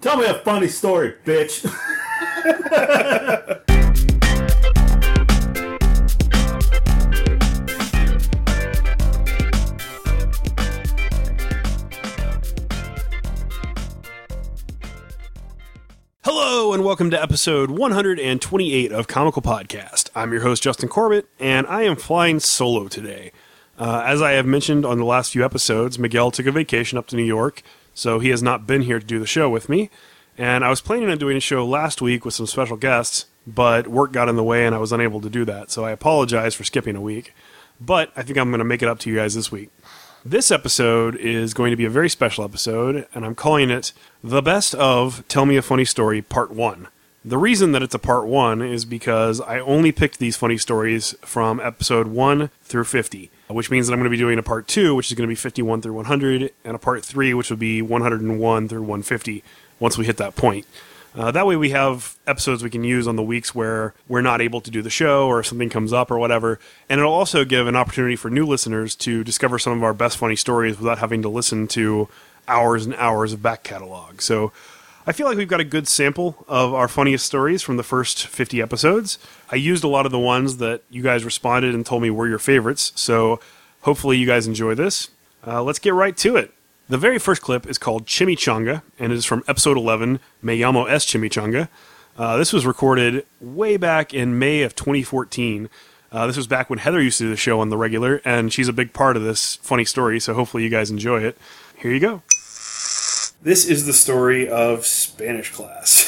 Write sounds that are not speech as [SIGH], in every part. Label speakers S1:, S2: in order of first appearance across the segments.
S1: Tell me a funny story, bitch. [LAUGHS]
S2: Hello, and welcome to episode 128 of Comical Podcast. I'm your host, Justin Corbett, and I am flying solo today. Uh, as I have mentioned on the last few episodes, Miguel took a vacation up to New York, so he has not been here to do the show with me. And I was planning on doing a show last week with some special guests, but work got in the way and I was unable to do that, so I apologize for skipping a week. But I think I'm going to make it up to you guys this week. This episode is going to be a very special episode, and I'm calling it The Best of Tell Me a Funny Story Part 1. The reason that it's a part 1 is because I only picked these funny stories from episode 1 through 50, which means that I'm going to be doing a part 2, which is going to be 51 through 100, and a part 3, which would be 101 through 150 once we hit that point. Uh, that way, we have episodes we can use on the weeks where we're not able to do the show or something comes up or whatever. And it'll also give an opportunity for new listeners to discover some of our best funny stories without having to listen to hours and hours of back catalog. So I feel like we've got a good sample of our funniest stories from the first 50 episodes. I used a lot of the ones that you guys responded and told me were your favorites. So hopefully, you guys enjoy this. Uh, let's get right to it. The very first clip is called Chimichanga, and it is from episode 11, Me llamo es Chimichanga. Uh, this was recorded way back in May of 2014. Uh, this was back when Heather used to do the show on the regular, and she's a big part of this funny story, so hopefully you guys enjoy it. Here you go. This is the story of Spanish class.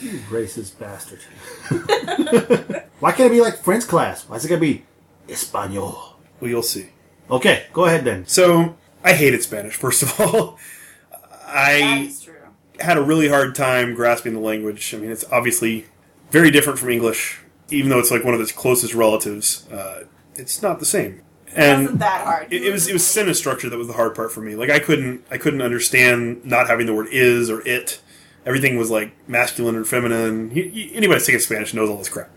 S1: you racist bastard. [LAUGHS] Why can't it be like French class? Why is it going to be Espanol?
S2: Well, you'll see.
S1: Okay, go ahead then.
S2: So, I hated Spanish, first of all. [LAUGHS] I
S3: That is true.
S2: had a really hard time grasping the language. I mean, it's obviously very different from English, even though it's like one of its closest relatives. Uh, it's not the same.
S3: It
S2: And
S3: wasn't that hard.
S2: it, it was it was sentence structure that was the hard part for me. Like I couldn't I couldn't understand not having the word is or it. Everything was like masculine or feminine. You, you, anybody that's taking Spanish knows all this crap.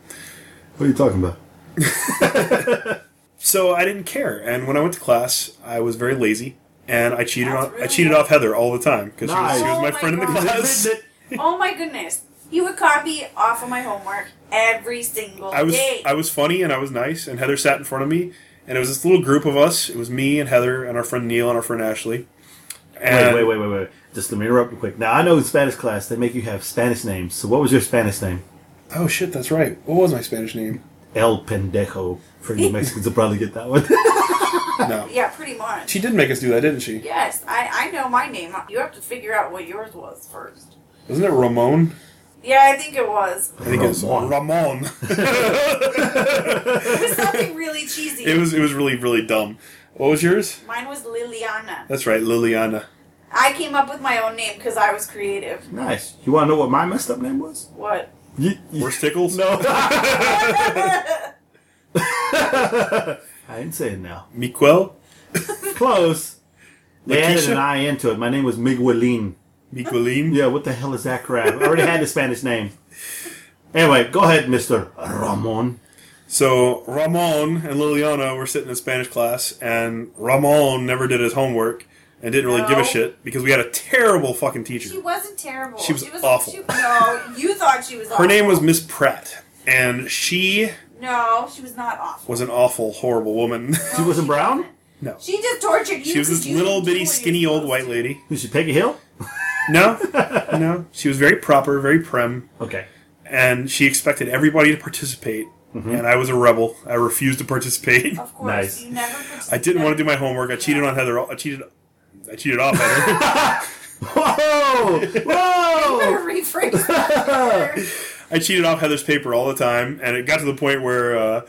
S1: What are you talking about? [LAUGHS]
S2: So I didn't care. And when I went to class, I was very lazy, and I cheated
S3: That's
S2: on I cheated
S3: good.
S2: off Heather all the time because she, was-
S1: Nice.
S2: she was
S3: Oh
S2: my
S3: my
S2: friend in the class. [LAUGHS]
S3: Oh my goodness. You would copy off of my homework every single
S2: I was
S3: day.
S2: I was funny and I was nice, and Heather sat in front of me, and it was this little group of us. It was me and Heather and our friend Neil and our friend Ashley. And
S1: Wait, wait, wait, wait, wait. Just let me interrupt real quick. Now, I know in Spanish class, they make you have Spanish names. So what was your Spanish name?
S2: Oh shit, that's right. What was my Spanish name?
S1: El Pendejo. For you [LAUGHS] Mexicans will probably get that one. [LAUGHS]
S2: No,
S3: yeah, pretty much.
S2: she did make us do that, didn't she?
S3: Yes, I, I know my name. You have to figure out what yours was first.
S2: Wasn't it Ramon?
S3: Yeah, I think it was.
S2: I think it was
S1: Ramon.
S2: Ramon. [LAUGHS]
S3: It was something really cheesy.
S2: it was it was really really dumb. What was yours?
S3: Mine was Liliana.
S2: That's right, Liliana.
S3: I came up with my own name because I was creative.
S1: nice. You want to know what my messed up name was?
S3: What?
S1: You, you-
S2: Worst tickles?
S1: No. [LAUGHS] [LAUGHS] I didn't say it now.
S2: Miquel?
S1: Close. They added
S2: Lakeisha?
S1: an I into it. My name was Miguelin.
S2: Miquelin?
S1: Yeah, what the hell is that crap? I already had the Spanish name. Anyway, go ahead, Mr. Ramon.
S2: So Ramon and Liliana were sitting in Spanish class, and Ramon never did his homework and didn't really give a shit because we had a terrible fucking teacher.
S3: She wasn't terrible.
S2: She was awful.
S3: she- no, you thought she was awful.
S2: Her name was Miss Pratt, and she
S3: No, she was not awful.
S2: was an awful, horrible woman.
S1: She wasn't brown?
S2: no.
S3: She just tortured you.
S2: She was this little bitty, skinny old white lady.
S1: Was she Peggy Hill?
S2: No, no. She was very proper, very prim,
S1: Okay.
S2: and she expected everybody to participate. And I was a rebel. I refused to participate.
S3: Of course,
S1: Nice.
S3: you never.
S2: I didn't want to do my homework. I cheated on Heather. I cheated. I cheated off Heather. [LAUGHS]
S1: Whoa! [LAUGHS] Whoa!
S3: Rephrase that. [LAUGHS]
S2: I cheated off Heather's paper all the time, and it got to the point where uh,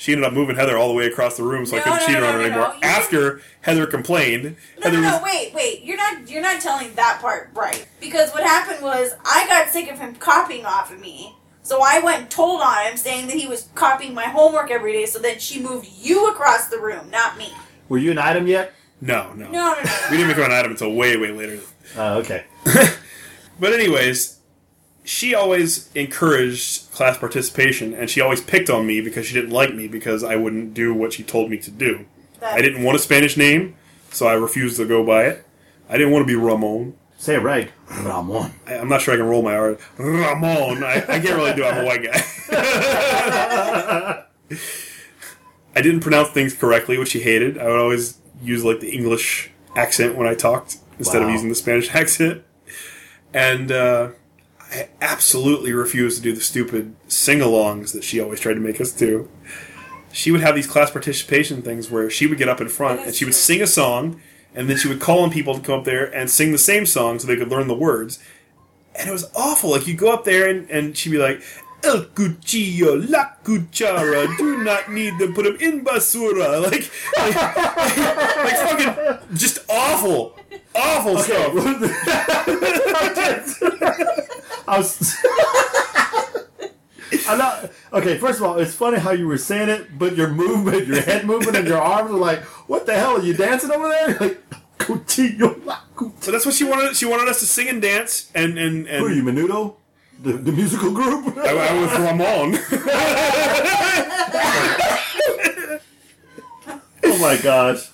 S2: she ended up moving Heather all the way across the room, so I couldn't
S3: no,
S2: cheat
S3: no,
S2: on her
S3: no, no,
S2: anymore.
S3: no. You
S2: After Heather complained,
S3: No,
S2: Heather
S3: no, no,
S2: was
S3: wait, wait. You're not. You're not telling that part right. Because what happened was I got sick of him copying off of me. So I went and told on him, saying that he was copying my homework every day. So then she moved you across the room, not me.
S1: Were you an item yet?
S2: no, no,
S3: No, no, no.
S2: We didn't become an item until way, way later.
S1: Uh, okay. [LAUGHS]
S2: But anyways, she always encouraged class participation, and she always picked on me because she didn't like me because I wouldn't do what she told me to do.
S3: That-
S2: I didn't want a Spanish name, so I refused to go by it. I didn't want to be Ramon.
S4: Say it right. Ramon.
S2: I, I'm not sure I can roll my R. Ramon. I, I can't really do it. I'm a white guy. [LAUGHS] I didn't pronounce things correctly, which she hated. I would always use like the English accent when I talked instead of using the Spanish [LAUGHS] accent. And uh, I absolutely refused to do the stupid sing-alongs that she always tried to make us do. She would have these class participation things where she would get up in front and she would sing a song, and then she would call on people to come up there and sing the same song so they could learn the words. And it was awful. Like you go up there and, and she'd be like, El cuchillo, la cuchara, do not need them, put them in basura. [LAUGHS] Like, [LAUGHS] like, like fucking, just awful, awful stuff. [LAUGHS]
S4: I was. I'm not okay. First of all, it's funny how you were saying it, but your movement, your head movement, and your arms were like, "What the hell are you dancing over there?" [LAUGHS] Like, la cuchara.
S2: So that's what she wanted. She wanted us to sing and dance, and and and
S4: Who are you, Menudo? The, the musical group?
S2: I, I was Ramon. [LAUGHS]
S4: oh my gosh!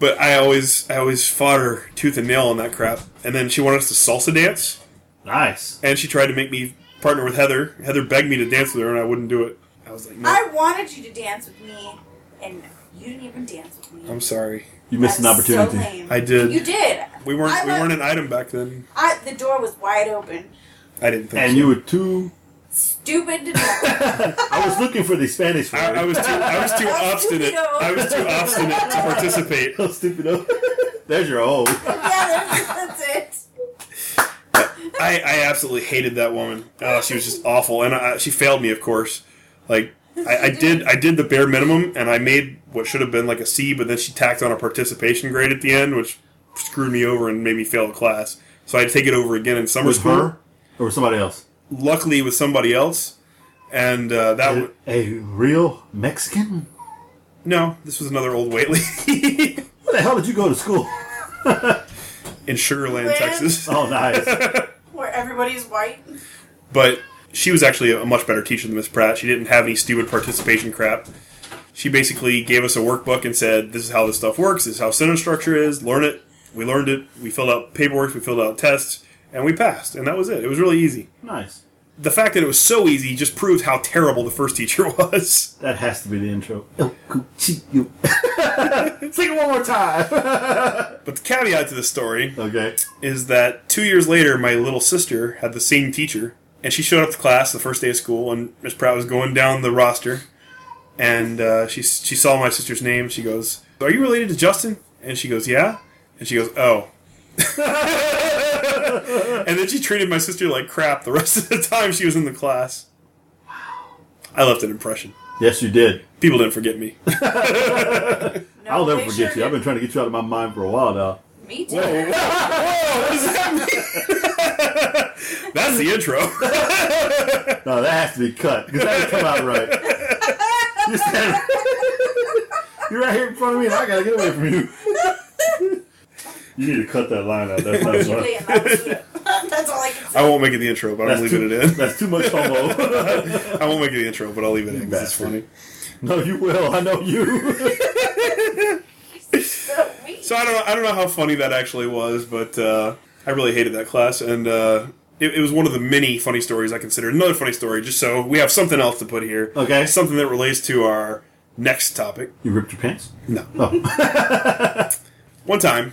S2: But I always, I always fought her tooth and nail on that crap. And then she wanted us to salsa dance,
S4: Nice.
S2: and she tried to make me partner with Heather. Heather begged me to dance with her, and I wouldn't do it. I was like, no,
S3: I wanted you to dance with me, and you didn't even dance with me.
S2: I'm sorry.
S4: You missed an
S3: That's
S4: opportunity.
S3: So lame.
S2: I did.
S3: You did.
S2: We weren't,
S3: I
S2: we
S3: wa-
S2: weren't an item back then.
S3: I, the door was wide open.
S2: I didn't think.
S4: and
S2: so.
S4: you were too.
S3: Stupid to know. [LAUGHS]
S4: I was looking for the Spanish word.
S2: I, I was too, I was too [LAUGHS] obstinate. I was too obstinate to participate.
S4: Oh, [LAUGHS] stupid. There's your O.
S3: yeah, that's, that's it.
S2: I, I absolutely hated that woman. Oh, she was just awful, and I, she failed me, of course. Like I, I did, I did the bare minimum, and I made what should have been like a C, but then she tacked on a participation grade at the end, which screwed me over and made me fail the class. So I had to take it over again in summer
S4: With
S2: school.
S4: her or somebody else?
S2: Luckily, with somebody else, and uh, that
S4: A,
S2: w-
S4: a real Mexican?
S2: no, this was another old Whately [LAUGHS]
S4: Where the hell did you go to school?
S2: in Sugar Land,
S3: Man.
S2: Texas. [LAUGHS]
S4: Oh, nice. [LAUGHS]
S3: Where everybody's white.
S2: But she was actually a much better teacher than Miss Pratt. She didn't have any stupid participation crap. She basically gave us a workbook and said, "This is how this stuff works. This is how sentence structure is. Learn it." We learned it. We filled out paperwork. We filled out tests, and we passed. And that was it. It was really easy.
S4: nice.
S2: The fact that it was so easy just proves how terrible the first teacher [LAUGHS] was.
S4: That has to be the intro. El cuchillo. [LAUGHS] Sing it one more time. [LAUGHS]
S2: But the caveat to the story
S4: okay.
S2: is that two years later, my little sister had the same teacher, and she showed up to class the first day of school, and Miss Pratt was going down the roster, and uh, she she saw my sister's name. She goes, "Are you related to Justin?" And she goes, "Yeah." And she goes, "Oh." And then she treated my sister like crap the rest of the time she was in the class. Wow. I left an impression.
S4: Yes, you did.
S2: People didn't forget me. [LAUGHS]
S3: No,
S4: I'll never forget
S3: sure
S4: you. I've been trying to get you out of my mind for a while now.
S3: Me too.
S2: Whoa, what does that mean? [LAUGHS] That's the intro. [LAUGHS]
S4: No, that has to be cut because that didn't come out right. You're, standing, you're right here in front of me, and I gotta get away from you. You need to cut that line out. That's not
S3: You
S4: fun.
S3: play it, I'll do it. That's all I can say.
S2: I won't make it the intro, but I'm
S4: That's
S2: leaving
S4: too,
S2: it in.
S4: That's too much homo. [LAUGHS]
S2: I won't make it the intro, but I'll leave it in 'cause it's
S4: bastard.
S2: funny.
S4: no, you will. I know you. [LAUGHS]
S3: So mean.
S2: So I don't know. I don't know how funny that actually was, but uh, I really hated that class, and uh, it, it was one of the many funny stories I considered. Another funny story, just so we have something else to put here.
S4: Okay.
S2: Something that relates to our next topic.
S4: You ripped your pants?
S2: No.
S4: Oh, [LAUGHS]
S2: One time,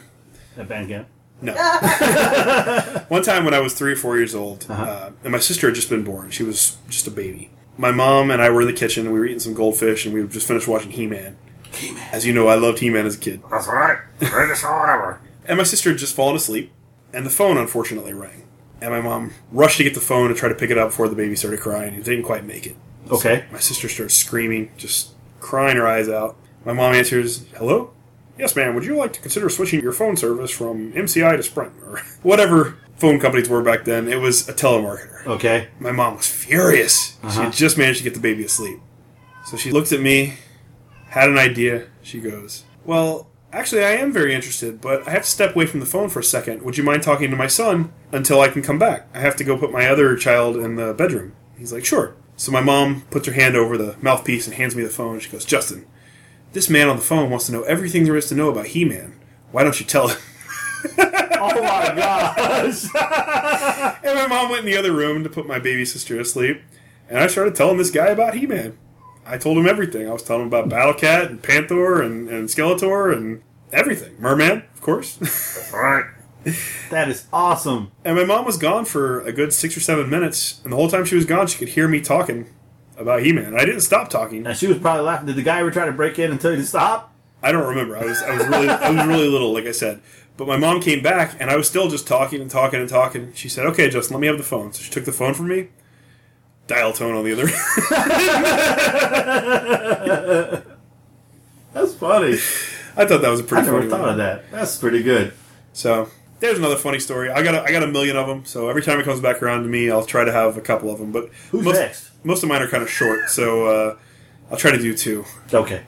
S4: at band camp.
S2: No. [LAUGHS] [LAUGHS] One time when I was three or four years old,
S4: Uh-huh.
S2: uh, and my sister had just been born. She was just a baby. My mom and I were in the kitchen, and we were eating some goldfish, and we had just finished watching He-Man.
S4: He-Man.
S2: As you know, I loved He-Man as a kid.
S4: That's right. Greatest show ever.
S2: And my sister had just fallen asleep, and the phone unfortunately rang. And my mom rushed to get the phone to try to pick it up before the baby started crying. It didn't quite make it.
S4: Okay.
S2: My sister starts screaming, just crying her eyes out. My mom answers, Hello? Yes, ma'am. Would you like to consider switching your phone service from MCI to Sprint? Or [LAUGHS] whatever phone companies were back then. It was a telemarketer.
S4: Okay.
S2: My mom was furious. She
S4: Uh-huh.
S2: had just managed to get the baby asleep. So she looked at me, had an idea. She goes, Well, actually, I am very interested, but I have to step away from the phone for a second. Would you mind talking to my son until I can come back? I have to go put my other child in the bedroom. He's like, Sure. So my mom puts her hand over the mouthpiece and hands me the phone. She goes, Justin, this man on the phone wants to know everything there is to know about He Man. Why don't you tell him? [LAUGHS]
S1: oh my gosh! [LAUGHS]
S2: And my mom went in the other room to put my baby sister to sleep. And I started telling this guy about He Man. I told him everything. I was telling him about Battle Cat and Panthor and, and Skeletor and everything. Merman, of course.
S1: Alright. That is awesome.
S2: and my mom was gone for a good six or seven minutes. And the whole time she was gone, she could hear me talking about He Man. I didn't stop talking.
S1: And she was probably laughing. Did the guy ever try to break in and tell you to stop?
S2: I don't remember. I was I was really I was really little, like I said. But my mom came back, and I was still just talking and talking and talking. She said, "Okay, Justin, let me have the phone." So she took the phone from me. Dial tone on the other. [LAUGHS]
S1: That's funny.
S2: I thought that was a pretty funny.
S1: I never
S2: funny
S1: thought
S2: one.
S1: of that. That's pretty good.
S2: So there's another funny story. I got a, I got a million of them. So every time it comes back around to me, I'll try to have a couple of them. But
S1: Who's
S2: most,
S1: next?
S2: Most of mine are kind of short, so uh, I'll try to do two.
S1: Okay.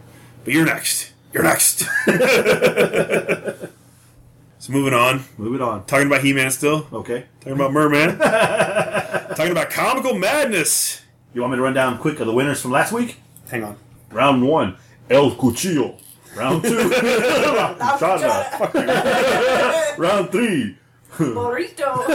S2: But you're next. You're next. [LAUGHS] so moving on.
S1: Moving on.
S2: Talking about He-Man still.
S1: Okay.
S2: Talking about Merman. [LAUGHS] Talking about comical madness.
S1: You want me to run down quick of the winners from last week?
S2: Hang on.
S1: Round one, El Cuchillo. Round two, [LAUGHS] Chana. Fuck. Round three,
S3: Burrito.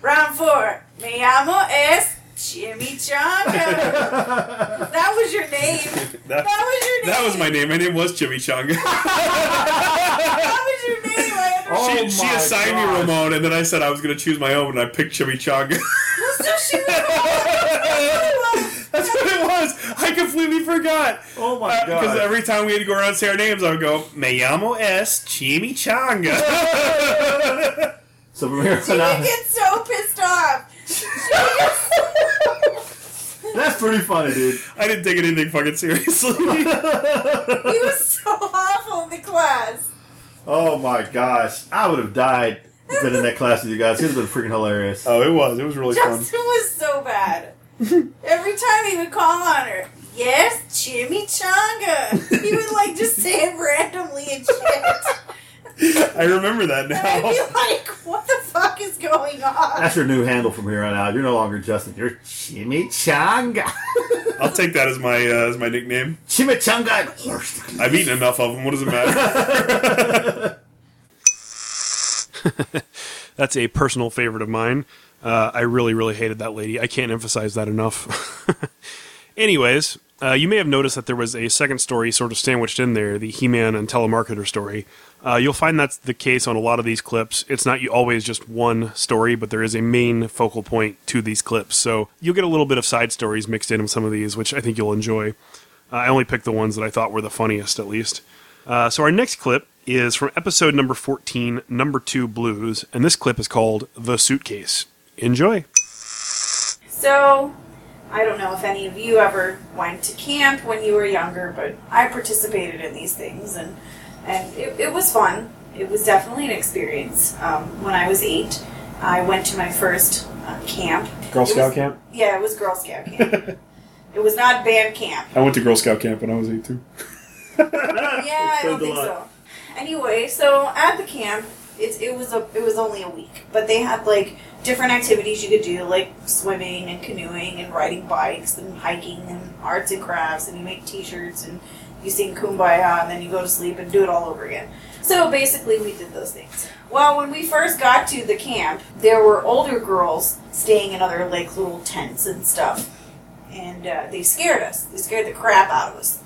S3: Round four. Me llamo es Chimichanga. [LAUGHS] that was your name.
S2: That,
S3: That was your name.
S2: that was my name. My name was Chimichanga. [LAUGHS]
S3: That was your name. I
S1: Oh
S3: understand.
S2: she, she
S1: my
S2: assigned me. Ramon, and then I said I was going to choose my own, and I picked Chimichanga. [LAUGHS]
S3: So she.
S2: That's what it was. I completely forgot.
S1: Oh my uh,
S2: Because
S1: God.
S2: Because every time we had to go around and say our names, I would go, Me llamo es Chimichanga.
S1: So from here
S3: She
S1: on out,
S3: get so pissed off. She
S1: that's pretty funny, dude.
S2: I didn't take anything fucking seriously. [LAUGHS]
S3: He was so awful in the class.
S1: Oh my gosh, I would have died been in that class with you guys. It would have been freaking hilarious.
S2: oh, it was. It was really fun.
S3: Justin was so bad. Every time he would call on her, yes, Jimmy chimichanga. He would like just say it randomly and shit. [LAUGHS]
S2: I remember that
S3: And I'd
S2: now.
S3: be like, what the fuck is going on?
S1: That's your new handle from here on out. You're no longer Justin. You're Chimichanga. [LAUGHS]
S2: I'll take that as my uh, as my nickname.
S1: Chimichanga and horse.
S2: I've eaten enough of them. What does it matter? [LAUGHS] That's a personal favorite of mine. Uh, I really, really hated that lady. I can't emphasize that enough. Anyways, uh, you may have noticed that there was a second story sort of sandwiched in there, the He-Man and telemarketer story. Uh, you'll find that's the case on a lot of these clips. It's not always just one story, but there is a main focal point to these clips. So you'll get a little bit of side stories mixed in with some of these, which I think you'll enjoy. Uh, I only picked the ones that I thought were the funniest, at least. Uh, so our next clip is from episode number 14, number 2 Blues, and this clip is called The Suitcase. Enjoy.
S3: So, I don't know if any of you ever went to camp when you were younger, but I participated in these things, and and it, it was fun. It was definitely an experience. Um, when I was eight, I went to my first uh, camp.
S2: Girl Scout
S3: was-
S2: camp?
S3: Yeah, it was Girl Scout [LAUGHS] camp. it was not band camp.
S2: I went to Girl Scout camp when I was 8 too. [LAUGHS]
S3: Yeah, I don't think
S1: lot.
S3: so. Anyway, so at the camp, it, it was a it was only a week, but they had like different activities you could do, like swimming and canoeing and riding bikes and hiking and arts and crafts, and you make T-shirts and you sing Kumbaya, and then you go to sleep and do it all over again. So basically, we did those things. Well, when we first got to the camp, there were older girls staying in other like little tents and stuff, and uh, they scared us. They scared the crap out of us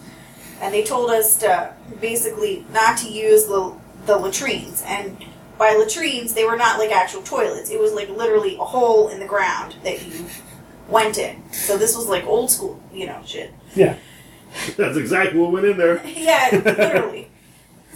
S3: and they told us to basically not to use the the latrines. And by latrines, they were not like actual toilets. It was like literally a hole in the ground that you went in. So this was like old school, you know, shit.
S2: Yeah. [LAUGHS]
S1: That's exactly what went in there. [LAUGHS]
S3: Yeah, literally.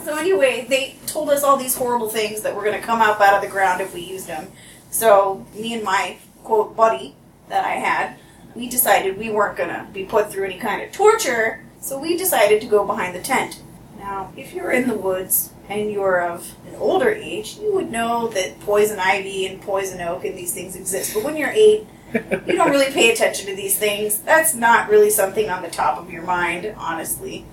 S3: So anyway, they told us all these horrible things that were going to come up out of the ground if we used them. So me and my quote buddy that I had, we decided we weren't going to be put through any kind of torture. So we decided to go behind the tent. Now, if you're in the woods and you're of an older age, you would know that poison ivy and poison oak and these things exist. But when you're eight, you don't really pay attention to these things. That's not really something on the top of your mind, honestly.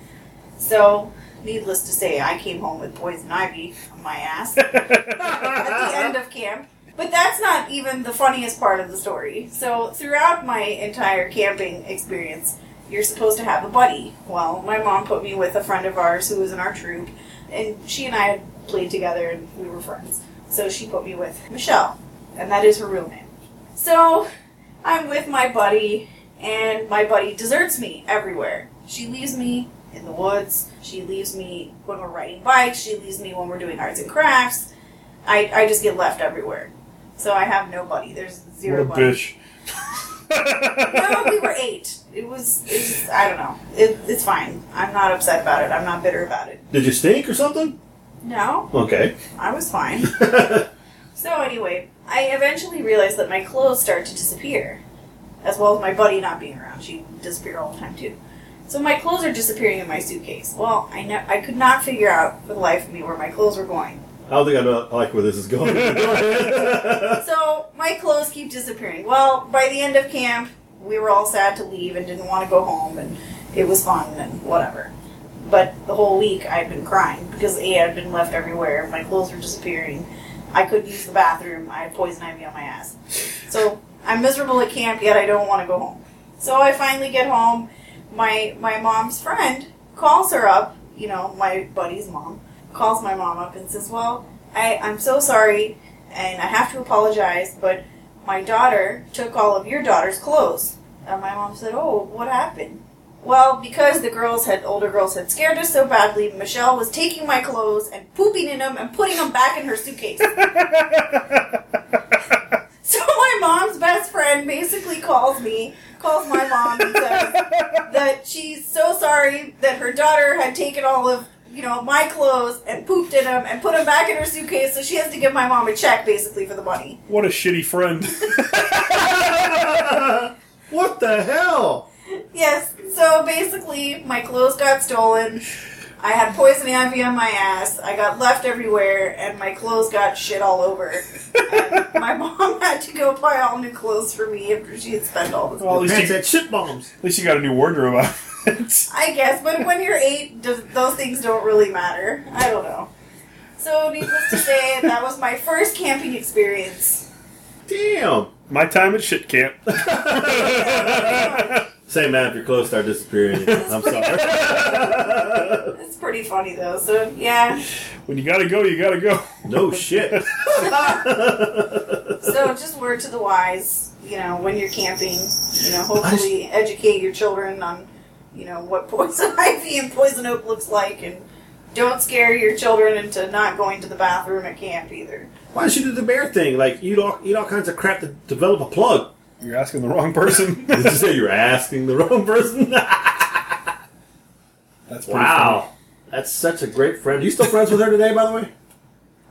S3: So, needless to say, I came home with poison ivy on my ass [LAUGHS] at the end of camp. But that's not even the funniest part of the story. So, throughout my entire camping experience, you're supposed to have a buddy. Well, my mom put me with a friend of ours who was in our troop, and she and I had played together, and we were friends. So she put me with Michelle, and that is her real name. So I'm with my buddy, and my buddy deserts me everywhere. She leaves me in the woods. She leaves me when we're riding bikes. She leaves me when we're doing arts and crafts. I, I just get left everywhere. So I have no buddy. There's zero
S2: What a
S3: buddy.
S2: bitch.
S3: no, we were eight. It was, it was I don't know. It, it's fine. I'm not upset about it. I'm not bitter about it.
S1: Did you stink or something?
S3: No,
S1: Okay.
S3: I was fine. [LAUGHS] so anyway, I eventually realized that my clothes start to disappear, as well as my buddy not being around. She disappeared all the time too. So my clothes are disappearing in my suitcase. Well, I ne- I could not figure out for the life of me where my clothes were going.
S1: I don't think I know I like where this is going. [LAUGHS] [LAUGHS]
S3: So my clothes keep disappearing. Well, by the end of camp, we were all sad to leave and didn't want to go home, and it was fun and whatever. But the whole week I'd been crying because A, I'd been left everywhere. My clothes were disappearing. I couldn't use the bathroom. I had poison ivy on my ass. So I'm miserable at camp, yet I don't want to go home. So I finally get home. My my mom's friend calls her up. You know, my buddy's mom calls my mom up and says, "Well, I I'm so sorry, and I have to apologize, but my daughter took all of your daughter's clothes." And my mom said, "Oh, what happened?" Well, because the girls had older girls had scared us so badly, Michelle was taking my clothes and pooping in them and putting them back in her suitcase. [LAUGHS] So my mom's best friend basically calls me, calls my mom and says that she's so sorry that her daughter had taken all of you know my clothes and pooped in them and put them back in her suitcase, so she has to give my mom a check basically for the money.
S2: What a shitty friend. [LAUGHS] [LAUGHS]
S1: what the hell?
S3: Yes. So basically, my clothes got stolen. I had poison ivy on my ass. I got left everywhere, and my clothes got shit all over. [LAUGHS] And my mom had to go buy all new clothes for me after she had spent all this.
S2: Well, at least,
S1: Pants
S2: you,
S1: had shit bombs.
S2: at least you got a new wardrobe outfit. [LAUGHS]
S3: I guess, but when you're eight, does, those things don't really matter. I don't know. So, needless to say, that was my first camping experience.
S1: Damn.
S2: My time at shit camp. [LAUGHS]
S1: Say, man, if your clothes start disappearing, [LAUGHS] I'm sorry. [LAUGHS]
S3: It's pretty funny though. So, yeah.
S2: when you gotta go, you gotta go.
S1: no shit. [LAUGHS]
S3: So, just word to the wise. You know, when you're camping, you know, hopefully educate your children on, you know, what poison ivy and poison oak looks like, and don't scare your children into not going to the bathroom at camp either.
S1: Why don't you do the bear thing? Like, eat all, eat all kinds of crap to develop a plug.
S2: You're asking the wrong person. [LAUGHS]
S1: Did you say you're asking the wrong person? [LAUGHS]
S2: That's pretty
S1: wow. That's such a great friend. Are you still friends with her today, by the way?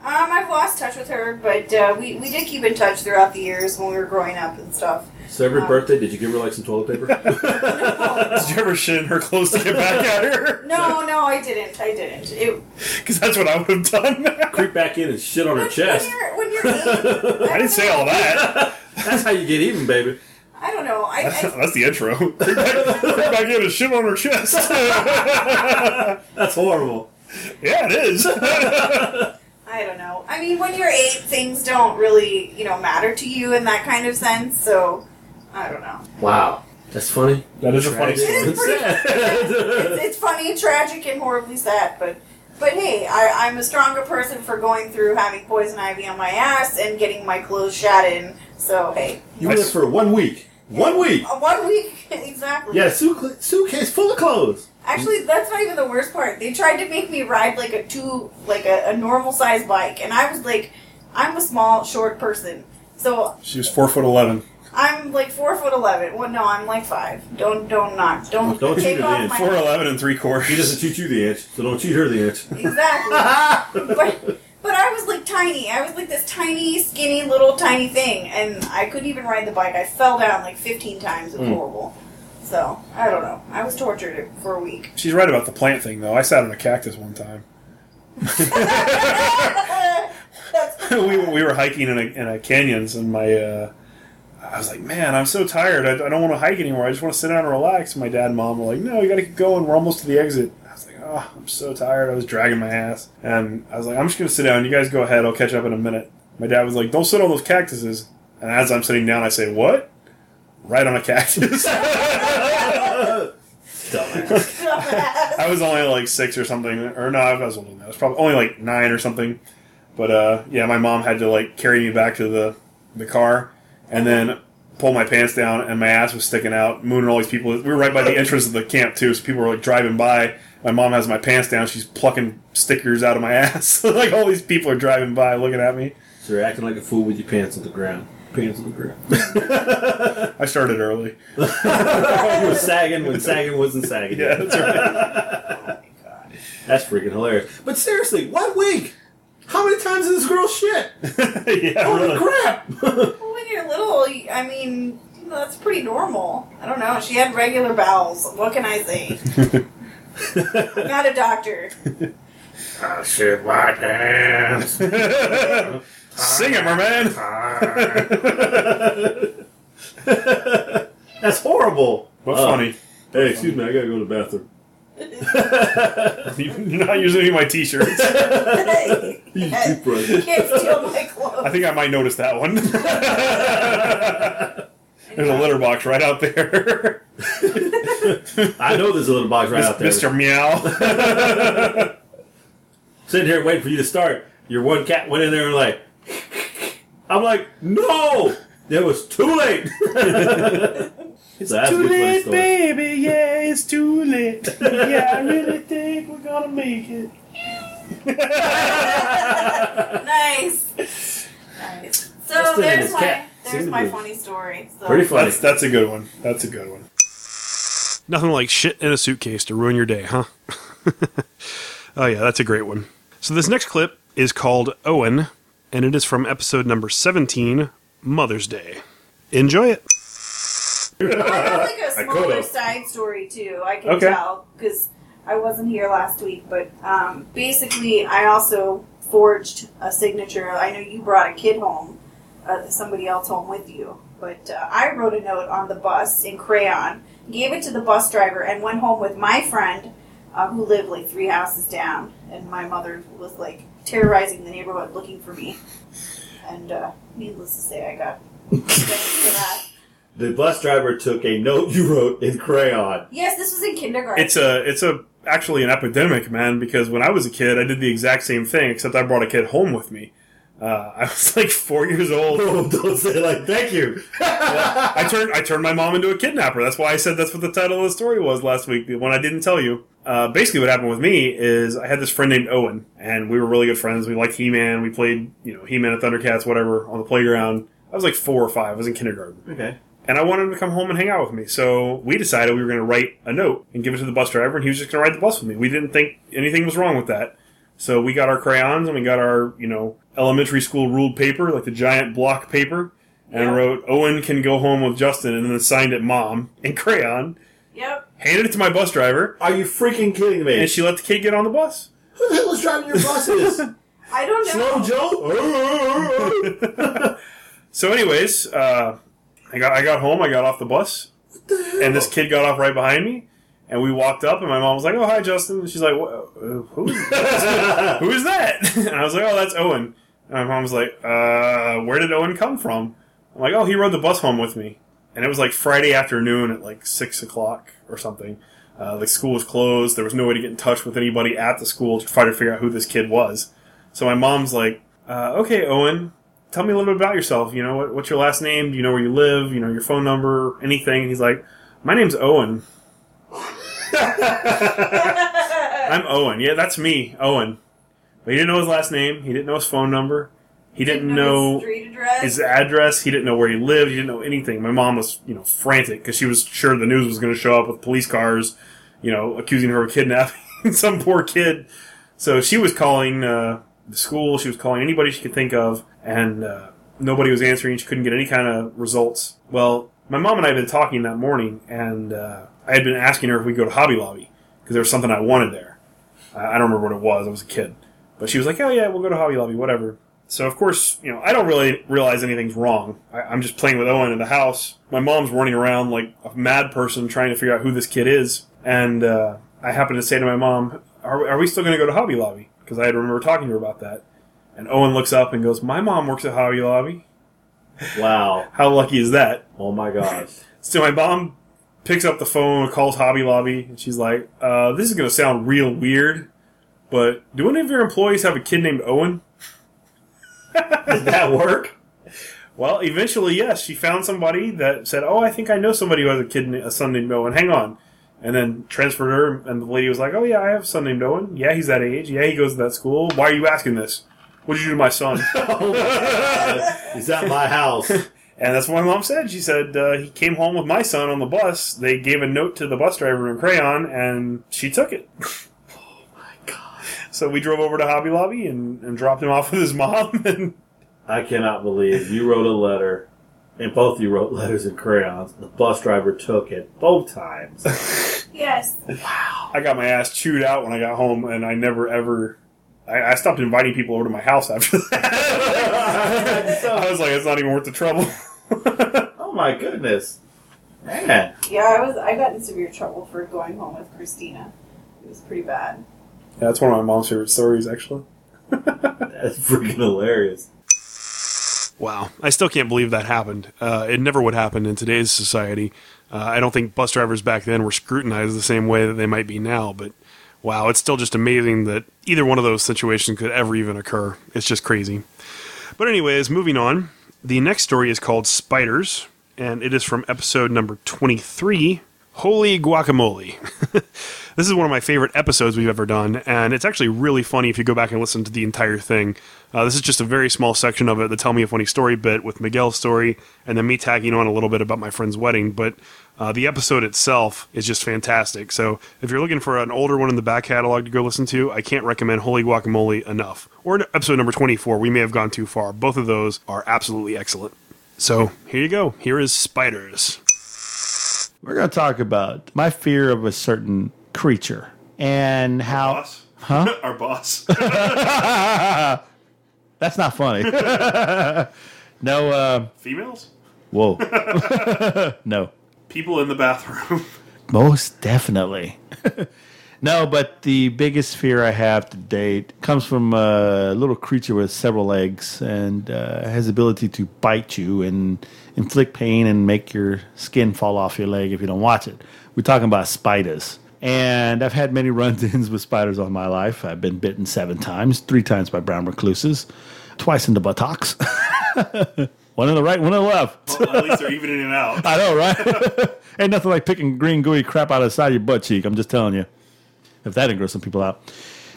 S3: Um, I've lost touch with her, but uh, we, we did keep in touch throughout the years when we were growing up and stuff.
S1: So every
S3: Um,
S1: birthday, did you give her like some toilet paper?
S2: funny. [LAUGHS] Did you ever shit in her clothes to get back at her?
S3: No, no, I didn't. I didn't. It, [LAUGHS]
S2: Because that's what I would have done.
S1: Creep back in and shit on her chest.
S3: When you're, when you're eight,
S2: I didn't say all that. [LAUGHS]
S1: That's how you get even, baby.
S3: I don't know. I,
S2: That's,
S3: I,
S2: that's the intro. Creep back, creep back in and shit on her chest.
S1: That's horrible.
S2: yeah, it is.
S3: I don't know. I mean, when you're eight, things don't really, you know, matter to you in that kind of sense. So, I don't know.
S1: Wow. That's funny.
S2: That is a funny
S1: Tragic.
S2: story.
S3: It is pretty- [LAUGHS] It's, it's funny, tragic, and horribly sad. But, but hey, I, I'm a stronger person for going through having poison ivy on my ass and getting my clothes shat in. So hey,
S1: You were there for one week. One week.
S3: Uh, one week [LAUGHS] exactly.
S1: Yeah, su- suitcase full of clothes.
S3: Actually, that's not even the worst part. They tried to make me ride like a two, like a, a normal size bike, and I was like, I'm a small, short person, so
S2: She was four foot eleven.
S3: I'm like four foot eleven. Well, no, I'm like five. Don't don't knock. Don't
S1: Don't
S3: take
S1: cheat
S3: off
S1: it in.
S3: my
S2: Four eleven and three quarters.
S1: He
S2: quarters.
S1: doesn't cheat you the inch, so don't cheat her the inch. [LAUGHS]
S3: exactly. but but I was like tiny. I was like this tiny, skinny, little tiny thing, and I couldn't even ride the bike. I fell down like 15 times. It was
S1: Mm.
S3: horrible. So I don't know. I was tortured for a week.
S2: She's right about the plant thing, though. I sat on a cactus one time. [LAUGHS] [LAUGHS]
S3: That's
S2: we, we were hiking in a, in a canyons, and my uh, I was like, man, I'm so tired. I, I don't want to hike anymore. I just want to sit down and relax. My dad and mom were like, no, you got to keep going. We're almost to the exit. I was like, oh, I'm so tired. I was dragging my ass, and I was like, I'm just gonna sit down. You guys go ahead. I'll catch up in a minute. My dad was like, don't sit on those cactuses. And as I'm sitting down, I say, what? Right on a cactus. [LAUGHS] I was only like six or something, or no, I was older than that. I was probably only like nine or something. But uh, yeah, my mom had to like carry me back to the the car, and then pull my pants down, and my ass was sticking out. Moon and all these people. We were right by the entrance of the camp too, so people were like driving by. My mom has my pants down. She's plucking stickers out of my [LAUGHS] ass. [LAUGHS] like all these people are driving by, looking at me.
S1: So you're acting like a fool with your pants on the ground. Pants on the ground. [LAUGHS]
S2: I started early.
S1: you were sagging when sagging wasn't sagging.
S2: Yeah, that's right.
S1: Oh, that's freaking hilarious. But seriously, one week? How many times did this girl shit?
S2: yeah,
S1: Holy
S2: really.
S1: crap!
S3: Well, when you're little, I mean, that's pretty normal. I don't know. She had regular bowels. What can I say? I'm [LAUGHS] not a doctor.
S1: I shit my pants.
S2: Sing it, merman. [LAUGHS]
S1: That's horrible.
S2: What's
S1: Uh,
S2: funny?
S1: Hey, excuse me, I gotta go to the bathroom.
S2: You're [LAUGHS] not using any of my t-shirts. [LAUGHS]
S3: you
S1: You
S3: can't steal my clothes.
S2: I think I might notice that one. [LAUGHS] There's a litter box right out there.
S1: I know there's a little box right out there.
S2: Mr. Meow.
S1: Sitting here waiting for you to start. Your one cat went in there and like, I'm like, no, it was too late.
S2: It's
S1: So
S2: too late,
S1: story.
S2: baby. Yeah, it's too late. Yeah, I really think we're gonna make it. [LAUGHS]
S3: nice. Nice. So
S1: Justin
S3: there's my
S1: cat
S3: there's my
S1: be
S3: funny story. So.
S1: Pretty funny.
S2: That's that's a good one. That's a good one. Nothing like shit in a suitcase to ruin your day, huh? [LAUGHS] oh yeah, that's a great one. So this next clip is called Owen, and it is from episode number 17, Mother's Day. Enjoy it.
S3: I have like a smaller side story too. I can
S2: Okay.
S3: tell because I wasn't here last week, but um, basically, I also forged a signature. I know you brought a kid home, uh, somebody else home with you, but uh, I wrote a note on the bus in crayon, gave it to the bus driver, and went home with my friend uh, who lived like three houses down, and my mother was like terrorizing the neighborhood looking for me. And uh, needless to say, I got thanks [LAUGHS] for that.
S1: The bus driver took a note you wrote in crayon.
S3: Yes, this was in kindergarten.
S2: It's a it's a actually an epidemic, man. Because when I was a kid, I did the exact same thing, except I brought a kid home with me. Uh, [LAUGHS] I was like four years old. [LAUGHS]
S1: Oh, don't say it like, thank you.
S2: I [LAUGHS] turned I turned my mom into a kidnapper. That's why I said that's what the title of the story was last week. The one I didn't tell you. Uh, basically, what happened with me is I had this friend named Owen, and we were really good friends. We liked He Man. We played you know He Man and Thundercats, whatever, on the playground. I was like four or five. I was in kindergarten.
S1: Okay.
S2: And I wanted him to come home and hang out with me. So we decided we were going to write a note and give it to the bus driver, and he was just going to ride the bus with me. We didn't think anything was wrong with that. So we got our crayons and we got our, you know, elementary school ruled paper, like the giant block paper, and
S3: Yeah.
S2: wrote, Owen can go home with Justin, and then signed it mom in crayon,
S3: Yep.
S2: handed it to my bus driver,
S1: Are you freaking kidding me?
S2: and she let the kid get on the bus.
S1: Who the hell is driving your buses? [LAUGHS]
S3: I don't know.
S1: Slow Joe? [LAUGHS] [LAUGHS]
S2: So, anyways, uh, I got I got home, I got off the bus, and this kid got off right behind me. And we walked up, and my mom was like, "Oh, hi, Justin." And she's like, "Wha- uh, "Who? [LAUGHS] who is that?" [LAUGHS] And I was like, "Oh, that's Owen." And my mom was like, uh, "Where did Owen come from?" I'm like, "Oh, he rode the bus home with me." And it was like Friday afternoon at like six o'clock or something. Uh, the school was closed. There was no way to get in touch with anybody at the school to try to figure out who this kid was. So my mom's like, uh, "Okay, Owen, tell me a little bit about yourself. You know, what, what's your last name? Do you know where you live? You know, your phone number, anything?" And he's like, "My name's Owen." [LAUGHS] I'm Owen. Yeah, that's me, Owen. But he didn't know his last name. He didn't know his phone number. He didn't know
S3: street address.
S2: his address. He didn't know where he lived. He didn't know anything. My mom was, you know, frantic because she was sure the news was going to show up with police cars, you know, accusing her of kidnapping [LAUGHS] some poor kid. So she was calling uh, the school. She was calling anybody she could think of, and uh, nobody was answering. She couldn't get any kind of results. Well, my mom and I had been talking that morning, and uh, I had been asking her if we go to Hobby Lobby because there was something I wanted there. I I don't remember what it was. I was a kid. But she was like, oh, yeah, we'll go to Hobby Lobby, whatever. So, of course, you know, I don't really realize anything's wrong. I, I'm just playing with Owen in the house. My mom's running around like a mad person trying to figure out who this kid is. And uh, I happen to say to my mom, are, are we still going to go to Hobby Lobby? Because I had remember talking to her about that. And Owen looks up and goes, my mom works at Hobby Lobby.
S1: wow. [LAUGHS]
S2: How lucky is that?
S1: Oh my gosh. [LAUGHS]
S2: So my mom picks up the phone, calls Hobby Lobby, and she's like, uh, "This is going to sound real weird, but do any of your employees have a kid named Owen?" [LAUGHS]
S1: Does that work?
S2: Well, eventually, yes, she found somebody that said, "Oh, I think I know somebody who has a kid, a son named Owen. Hang on." And then transferred her, and the lady was like, "Oh yeah, I have a son named Owen. Yeah, he's that age. Yeah, he goes to that school. Why are you asking this? What did you do to my son?" [LAUGHS]
S1: Oh my God. He's at my house. [LAUGHS]
S2: And that's what my mom said. She said uh, he came home with my son on the bus. They gave a note to the bus driver in crayon, and she took it. [LAUGHS]
S1: Oh my God.
S2: So we drove over to Hobby Lobby and, and dropped him off with his mom. And
S1: I cannot believe you wrote a letter, and both of you wrote letters in crayons. The bus driver took it both times.
S3: Yes. Wow.
S2: I got my ass chewed out when I got home, and I never ever. I, I stopped inviting people over to my house after that. [LAUGHS] I was like, it's not even worth the trouble. [LAUGHS]
S1: oh my goodness, man!
S3: Yeah, I was. I got in severe trouble for going home with Christina. It was pretty bad.
S2: Yeah, that's one of my mom's favorite stories, actually. [LAUGHS]
S1: That's freaking hilarious.
S2: Wow. I still can't believe that happened. Uh, it never would happen in today's society. Uh, I don't think bus drivers back then were scrutinized the same way that they might be now, but wow, it's still just amazing that either one of those situations could ever even occur. It's just crazy. But, anyways, moving on. The next story is called Spiders, and it is from episode number 23 Holy Guacamole. [LAUGHS] this is one of my favorite episodes we've ever done, and it's actually really funny if you go back and listen to the entire thing. Uh, this is just a very small section of it, the Tell Me a Funny Story bit with Miguel's story, and then me tagging on a little bit about my friend's wedding. But uh, the episode itself is just fantastic. So if you're looking for an older one in the back catalog to go listen to, I can't recommend Holy Guacamole enough. Or episode number 24, we may have gone too far. Both of those are absolutely excellent. So here you go. Here is Spiders.
S4: We're going to talk about my fear of a certain creature and how. [LAUGHS]
S2: Our Boss?
S4: Huh?
S2: Our boss.
S4: That's not funny. [LAUGHS] no, uh,
S2: Females?
S4: whoa. [LAUGHS] no.
S2: People in the bathroom. [LAUGHS]
S4: Most definitely. [LAUGHS] no, but the biggest fear I have to date comes from a little creature with several legs and uh, has the ability to bite you and inflict pain and make your skin fall off your leg if you don't watch it. We're talking about spiders. And I've had many [LAUGHS] run-ins with spiders all my life. I've been bitten seven times, three times by brown recluses, twice in the buttocks. One on the right, one on the left.
S2: Well, at least they're evening it out. [LAUGHS]
S4: I know, right? [LAUGHS] Ain't nothing like picking green gooey crap out of the side of your butt cheek. I'm just telling you. If that didn't gross some people out.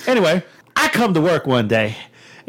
S4: Anyway, I come to work one day.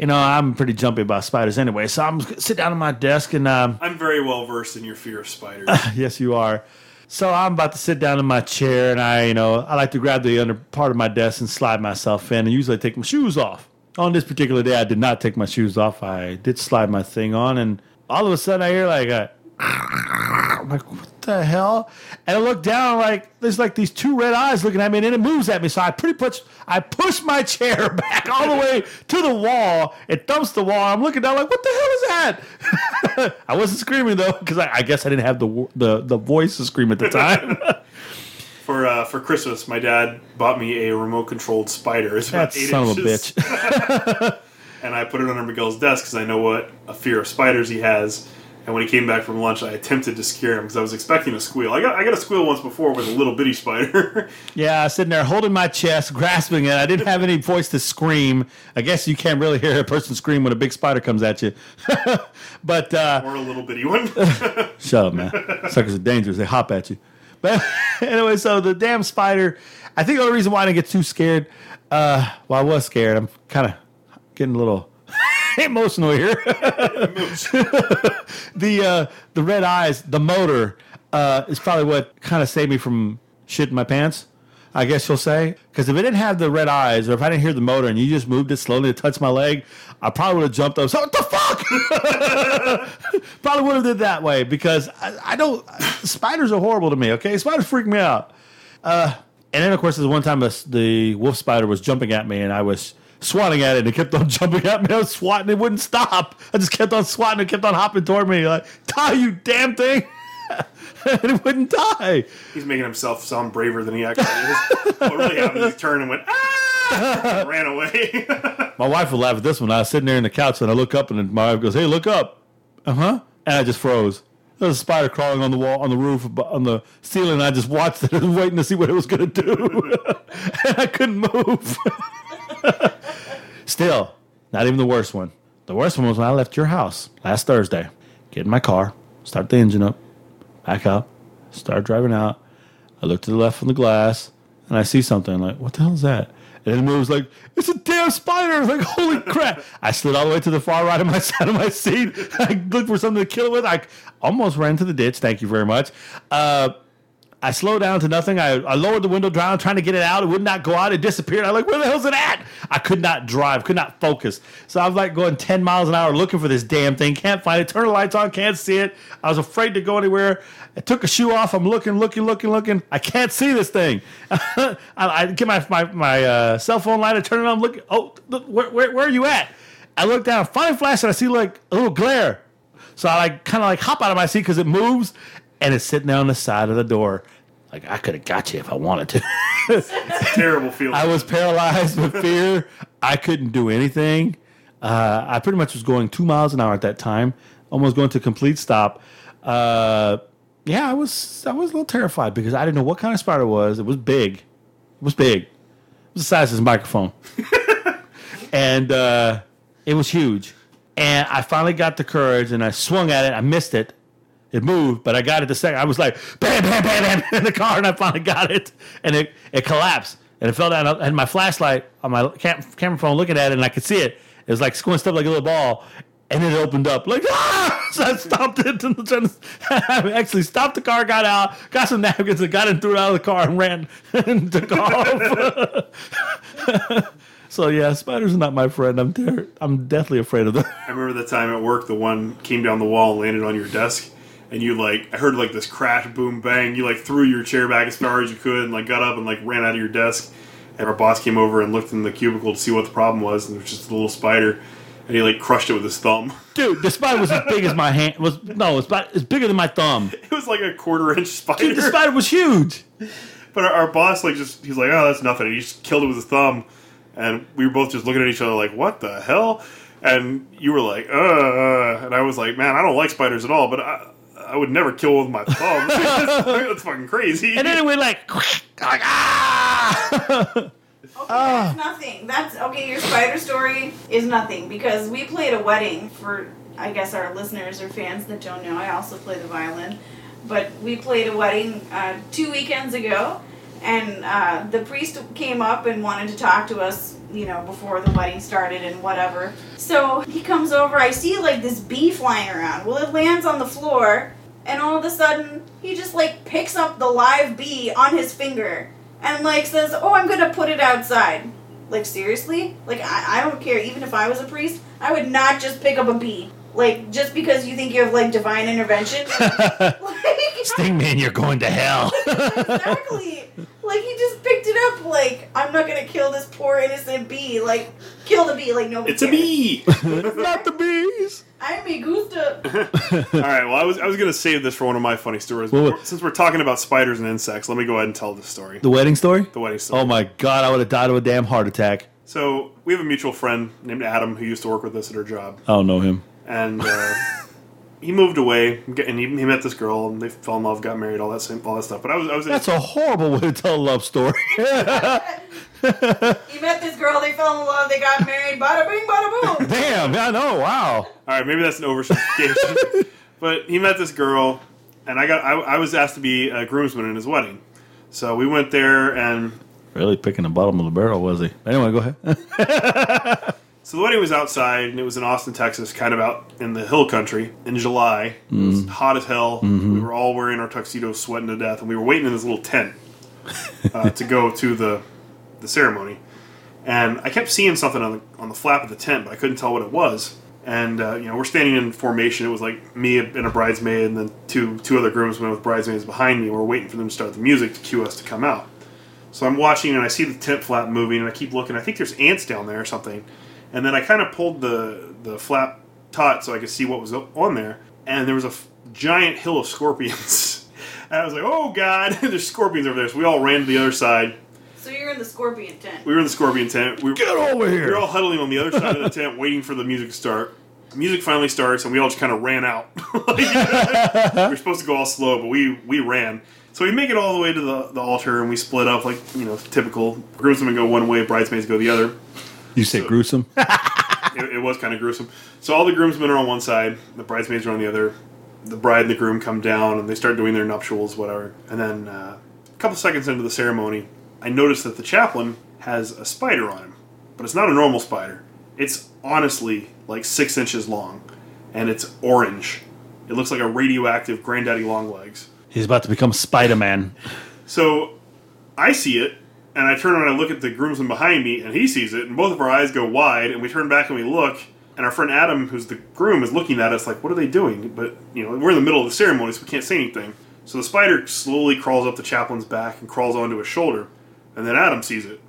S4: You know, I'm pretty jumpy about spiders anyway, so I'm sit down at my desk and um,
S2: I'm very well versed in your fear of spiders. [LAUGHS]
S4: yes, you are. So I'm about to sit down in my chair, and I, you know, I like to grab the under part of my desk and slide myself in, and usually I take my shoes off. On this particular day, I did not take my shoes off. I did slide my thing on, and all of a sudden I hear like a, I'm like, what the hell? And I look down, like there's like these two red eyes looking at me, and then it moves at me. So I pretty much I push my chair [LAUGHS] back all the way to the wall. It thumps the wall. I'm looking down, like, what the hell is that? [LAUGHS] I wasn't screaming though, because I, I guess I didn't have the the the voice to scream at the time. [LAUGHS]
S2: for uh, for Christmas, my dad bought me a remote controlled spider. It's about
S4: that
S2: eight
S4: son
S2: inches,
S4: of a bitch.
S2: And I put it under Miguel's desk because I know what a fear of spiders he has. And when he came back from lunch, I attempted to scare him because I was expecting a squeal. I got I got a squeal once before with a little bitty spider. [LAUGHS]
S4: Yeah, sitting there holding my chest, grasping it. I didn't have any voice to scream. I guess you can't really hear a person scream when a big spider comes at you. [LAUGHS] but uh,
S2: or a little bitty one. [LAUGHS]
S4: shut up, man. Suckers are dangerous. They hop at you. But anyway, so the damn spider. I think the only reason why I didn't get too scared, uh, well, I was scared. I'm kind of getting a little [LAUGHS] emotional here. [LAUGHS] the uh, the red eyes, the motor, uh, is probably what kind of saved me from shitting my pants. I guess you'll say, because if it didn't have the red eyes, or if I didn't hear the motor and you just moved it slowly to touch my leg, I probably would have jumped up. So what the fuck? [LAUGHS] probably would have did that way because I, I don't. Spiders are horrible to me. Okay, spiders freak me out. Uh, and then of course, there's one time the wolf spider was jumping at me, and I was swatting at it, and it kept on [LAUGHS] jumping at me. I was swatting, it wouldn't stop. I just kept on swatting, it kept on hopping toward me, like die, you damn thing. [LAUGHS] and it wouldn't die.
S2: He's making himself sound braver than he actually is. what really happened is he turned and went ah, ran away. [LAUGHS]
S4: My wife would laugh at this one. I was sitting there in the couch, and I look up, and my wife goes, "Hey, look up." Uh huh. And I just froze. There was a spider crawling on the wall, on the roof, on the ceiling. And I just watched it and waiting to see what it was going to do. and I couldn't move. [LAUGHS] Still, not even the worst one. The worst one was when I left your house last Thursday. Get in my car, start the engine up, back up, start driving out. I look to the left from the glass, and I see something. like, what the hell is that? And it moves like, it's a damn spider. I was like, holy crap. I slid all the way to the far right of my [LAUGHS] side of my seat. [LAUGHS] I looked for something to kill it with. I almost ran to the ditch. Thank you very much. Uh, I slowed down to nothing. I, I lowered the window down, trying to get it out. It would not go out. It disappeared. I'm like, where the hell's it at? I could not drive, could not focus. So I was like going 10 miles an hour looking for this damn thing. Can't find it. Turn the lights on, can't see it. I was afraid to go anywhere. I took a shoe off. I'm looking, looking, looking, looking. I can't see this thing. [LAUGHS] I, I get my my, my uh, cell phone light. I turn it on. Looking. Oh, look, where, where, where are you at? I look down, finally flash, and I see like a little glare. So I like kind of like hop out of my seat because it moves, and it's sitting there on the side of the door. Like I could have got you if I wanted to. [LAUGHS]
S2: Terrible feeling.
S4: I was paralyzed with fear. I couldn't do anything. Uh, I pretty much was going two miles an hour at that time, almost going to complete stop. Uh, yeah, I was I was a little terrified because I didn't know what kind of spider it was. It was big. It was big. It was the size of this microphone, [LAUGHS] and uh, it was huge. And I finally got the courage, and I swung at it. I missed it. It moved, but I got it the second. I was like, bam, bam, bam, bam, [LAUGHS] in the car, and I finally got it. And it, it collapsed, and it fell down. Had my flashlight on my cam- camera phone looking at it, and I could see it. It was like squinched up like a little ball, and then it opened up like, [LAUGHS] ah! So [LAUGHS] I stopped it. And I actually stopped the car, got out, got some napkins, and got it, and threw it out of the car, and ran and took off. so yeah, spiders are not my friend. I'm ter- I'm deathly afraid of them.
S2: I remember the time at work, the one came down the wall and landed on your desk, and you like, I heard like this crash, boom, bang. You like threw your chair back as far as you could, and like got up and like ran out of your desk. And our boss came over and looked in the cubicle to see what the problem was, and it was just a little spider, and he like crushed it with his thumb. [LAUGHS]
S4: Dude, the spider was as big as my hand. Was no, it's about it's bigger than my thumb.
S2: It was like a quarter inch spider.
S4: Dude, the spider was huge. [LAUGHS]
S2: But our, our boss like just he's like, oh, that's nothing. And he just killed it with his thumb, and we were both just looking at each other like, what the hell? And you were like, uh, and I was like, man, I don't like spiders at all, but I. I would never kill with my [LAUGHS] thumb. [LAUGHS] that's fucking crazy.
S4: And then it went like, [LAUGHS] like ah.
S3: Okay, that's nothing. That's okay. Your spider story is nothing because we played a wedding for, I guess, our listeners or fans that don't know. I also play the violin, but we played a wedding uh, two weekends ago, and uh, the priest came up and wanted to talk to us. You know, before the wedding started and whatever. So he comes over. I see like this bee flying around. Well, it lands on the floor, and all of a sudden he just like picks up the live bee on his finger and like says, "Oh, I'm gonna put it outside." Like seriously? Like I, I don't care. Even if I was a priest, I would not just pick up a bee. Like just because you think you have like divine intervention. [LAUGHS] like,
S4: Sting man, you're going to hell. [LAUGHS]
S3: exactly. Like he just picked it up. Like I'm not gonna kill this poor innocent bee. Like kill the bee. Like nobody.
S2: it's a bee. [LAUGHS]
S4: Not the bees.
S3: I'm me gusta. [LAUGHS]
S2: All right. Well, I was I was gonna save this for one of my funny stories.
S4: Well,
S2: but since we're talking about spiders and insects, let me go ahead and tell this story.
S4: The wedding story?
S2: The wedding story.
S4: Oh my god, I would have died of a damn heart attack.
S2: So we have a mutual friend named Adam who used to work with us at our job,
S4: I don't know him.
S2: and uh, he moved away, and he, he met this girl, and they fell in love, got married, all that same, all that stuff. But I was, I was
S4: that's a horrible way to tell a love story. [LAUGHS]
S3: he met this girl. They fell in love. They got married. Bada bing, bada boom. [LAUGHS]
S4: damn, I know. Wow.
S2: All right, maybe that's an oversimplification. [LAUGHS] but he met this girl, and I got I, I was asked to be a groomsman in his wedding. So we went there, and
S4: Really picking the bottom of the barrel, was he? Anyway, go ahead.
S2: So the wedding was outside, and it was in Austin, Texas, kind of out in the hill country in July. It was hot as hell. We were all wearing our tuxedos, sweating to death, and we were waiting in this little tent uh, to go [LAUGHS] to the the ceremony. And I kept seeing something on the on the flap of the tent, but I couldn't tell what it was. And uh, you know, we're standing in formation. It was like me and a bridesmaid, and then two two other groomsmen with bridesmaids behind me. We're waiting for them to start the music to cue us to come out. So I'm watching, and I see the tent flap moving, and I keep looking. I think there's ants down there or something. And then I kind of pulled the the flap taut so I could see what was on there, and there was a f- giant hill of scorpions. [LAUGHS] and I was like, "Oh God, [LAUGHS] there's scorpions over there!" So we all ran to the other side.
S3: So you're in the scorpion tent.
S2: We were in the scorpion tent. We were,
S4: Get over here!
S2: we
S4: here.
S2: were all huddling on the other side of the tent, waiting for the music to start. Music finally starts, and we all just kind of ran out. [LAUGHS] Like, we were supposed to go all slow, but we we ran. So we make it all the way to the, the altar, and we split up like you know typical. Groomsmen go one way, bridesmaids go the other.
S4: You say gruesome? [LAUGHS]
S2: It, it was kind of gruesome. So all the groomsmen are on one side, the bridesmaids are on the other. The bride and the groom come down, and they start doing their nuptials, whatever. And then uh, a couple seconds into the ceremony, I notice that the chaplain has a spider on him, but it's not a normal spider. It's honestly like six inches long, and it's orange. It looks like a radioactive granddaddy longlegs.
S4: He's about to become Spider Man.
S2: So I see it, and I turn around and I look at the groomsman behind me, and he sees it, and both of our eyes go wide, and we turn back and we look, and our friend Adam, who's the groom, is looking at us like, "What are they doing?" But you know, we're in the middle of the ceremony, so we can't say anything. So the spider slowly crawls up the chaplain's back and crawls onto his shoulder, and then Adam sees it,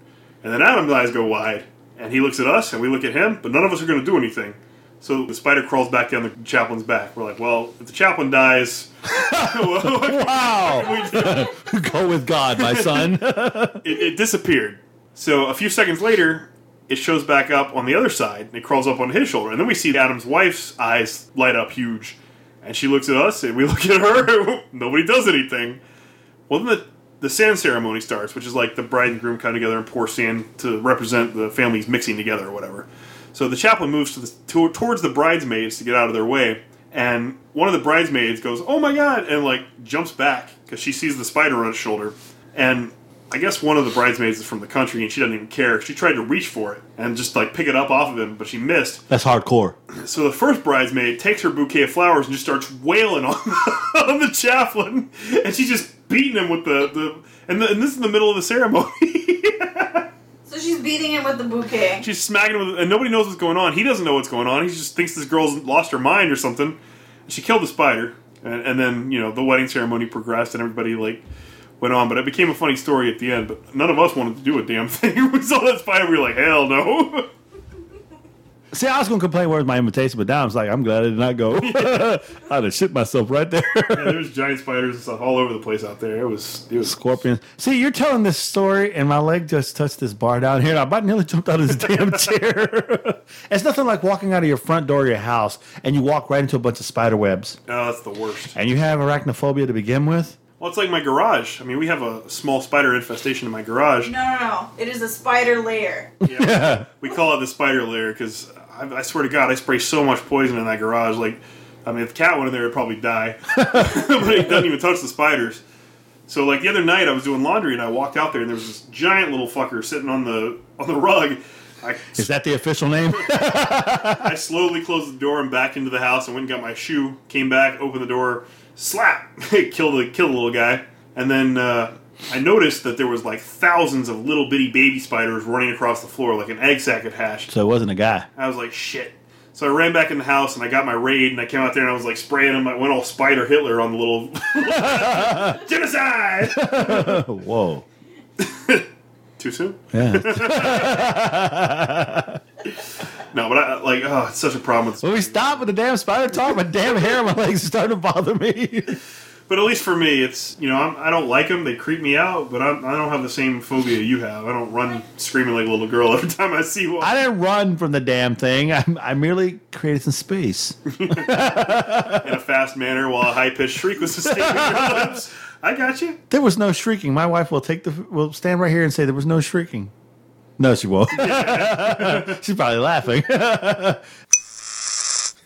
S2: and then Adam's eyes go wide, and he looks at us, and we look at him, but none of us are going to do anything. So the spider crawls back down the chaplain's back. We're like, well, if the chaplain dies, [LAUGHS] [LAUGHS]
S4: Wow! [LAUGHS] Go with God, my son.
S2: it, it disappeared. So a few seconds later, it shows back up on the other side, and it crawls up on his shoulder. And then we see Adam's wife's eyes light up huge, and she looks at us, and we look at her. Nobody does anything. Well, then the the sand ceremony starts, which is like the bride and groom come together and pour sand to represent the families mixing together or whatever. So the chaplain moves to the, to, towards the bridesmaids to get out of their way, and one of the bridesmaids goes, "Oh my god!" and like jumps back because she sees the spider on his shoulder, and I guess one of the bridesmaids is from the country and she doesn't even care. She tried to reach for it and just like pick it up off of him, but she missed.
S4: That's hardcore.
S2: So the first bridesmaid takes her bouquet of flowers and just starts wailing on [LAUGHS] on the chaplain, and she's just beating him with the the and, the, and this is the middle of the ceremony. [LAUGHS]
S3: So she's beating him with the bouquet.
S2: she's smacking him, with, and nobody knows what's going on. He doesn't know what's going on. He just thinks this girl's lost her mind or something. She killed the spider, and, and then you know the wedding ceremony progressed, and everybody like went on. But it became a funny story at the end. But none of us wanted to do a damn [LAUGHS] thing. we saw that spider, we were like, hell no. [LAUGHS]
S4: See, I was going to complain where's my invitation, but now I'm like, I'm glad I did not go. [LAUGHS] [LAUGHS] I'd have shit myself right there.
S2: yeah, there was giant spiders and stuff all over the place out there. It was it was
S4: Scorpions. See, you're telling this story, and my leg just touched this bar down here, and I about nearly jumped out of this damn [LAUGHS] chair. it's nothing like walking out of your front door of your house, and you walk right into a bunch of spider webs,
S2: oh, that's the worst.
S4: and you have arachnophobia to begin with.
S2: Well, it's like my garage. I mean, we have a small spider infestation in my garage.
S3: No, no, no. It is a spider lair.
S2: Yeah. we call it the spider lair because I, I swear to God, I spray so much poison in that garage. Like, I mean, if the cat went in there, it'd probably die. [LAUGHS] but it doesn't even touch the spiders. So, like the other night, I was doing laundry and I walked out there and there was this giant little fucker sitting on the on the rug. I,
S4: Is that the official name? [LAUGHS]
S2: I slowly closed the door and back into the house and went and got my shoe. Came back, opened the door, slap, [LAUGHS] killed the killed the little guy, and then uh, I noticed that there was like thousands of little bitty baby spiders running across the floor like an egg sack had hatched.
S4: so it wasn't a guy.
S2: I was like, shit. So I ran back in the house and I got my raid and I came out there and I was like spraying them. I went all Spider Hitler on the little [LAUGHS] genocide. [LAUGHS]
S4: Whoa. [LAUGHS]
S2: Too soon?
S4: Yeah.
S2: No, but I like, oh, it's such a problem with.
S4: Will we stop with the damn spider talk? My damn hair on my legs is starting to bother me.
S2: But at least for me, it's you know I'm, I don't like them. They creep me out. But I'm, I don't have the same phobia you have. I don't run screaming like a little girl [LAUGHS] every time I see one.
S4: I didn't run from the damn thing. I, I merely created some space. [LAUGHS]
S2: in a fast manner while a high pitched shriek was sustained in your lips. I got you.
S4: There was no shrieking. My wife will take the will stand right here and say there was no shrieking. No, she won't. [LAUGHS] She's probably laughing.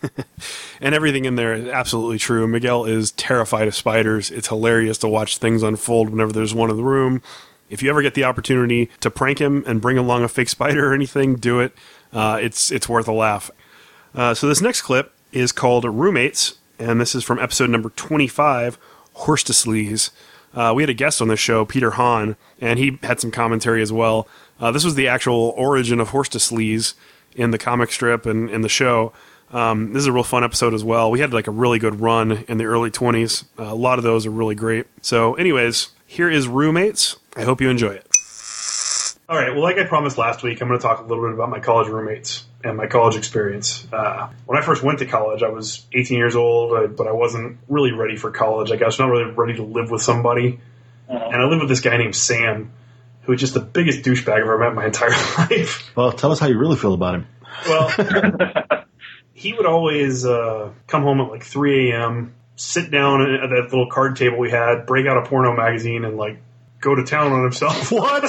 S4: [LAUGHS]
S2: and everything in there is absolutely true. Miguel is terrified of spiders. It's hilarious to watch things unfold whenever there's one in the room. If you ever get the opportunity to prank him and bring along a fake spider or anything, do it. Uh, it's it's worth a laugh. Uh, so this next clip is called Roommates, and this is from episode number 25, Horstaslees. Uh, we had a guest on this show, Peter Hahn, and he had some commentary as well. Uh, this was the actual origin of Horstaslees in the comic strip and in the show. Um, this is a real fun episode as well. We had like a really good run in the early 20s. Uh, a lot of those are really great. So, anyways, here is Roommates. I hope you enjoy it. All right. Well, like I promised last week, I'm going to talk a little bit about my college roommates and my college experience. Uh, when I first went to college, I was 18 years old, but I wasn't really ready for college. I guess not really ready to live with somebody. And I lived with this guy named Sam, who was just the biggest douchebag I've ever met in my entire [LAUGHS] life.
S4: well, tell us how you really feel about him.
S2: Well, [LAUGHS] he would always uh, come home at like 3 a.m., sit down at at that little card table we had, break out a porno magazine, and like go to town on himself [LAUGHS]
S1: What?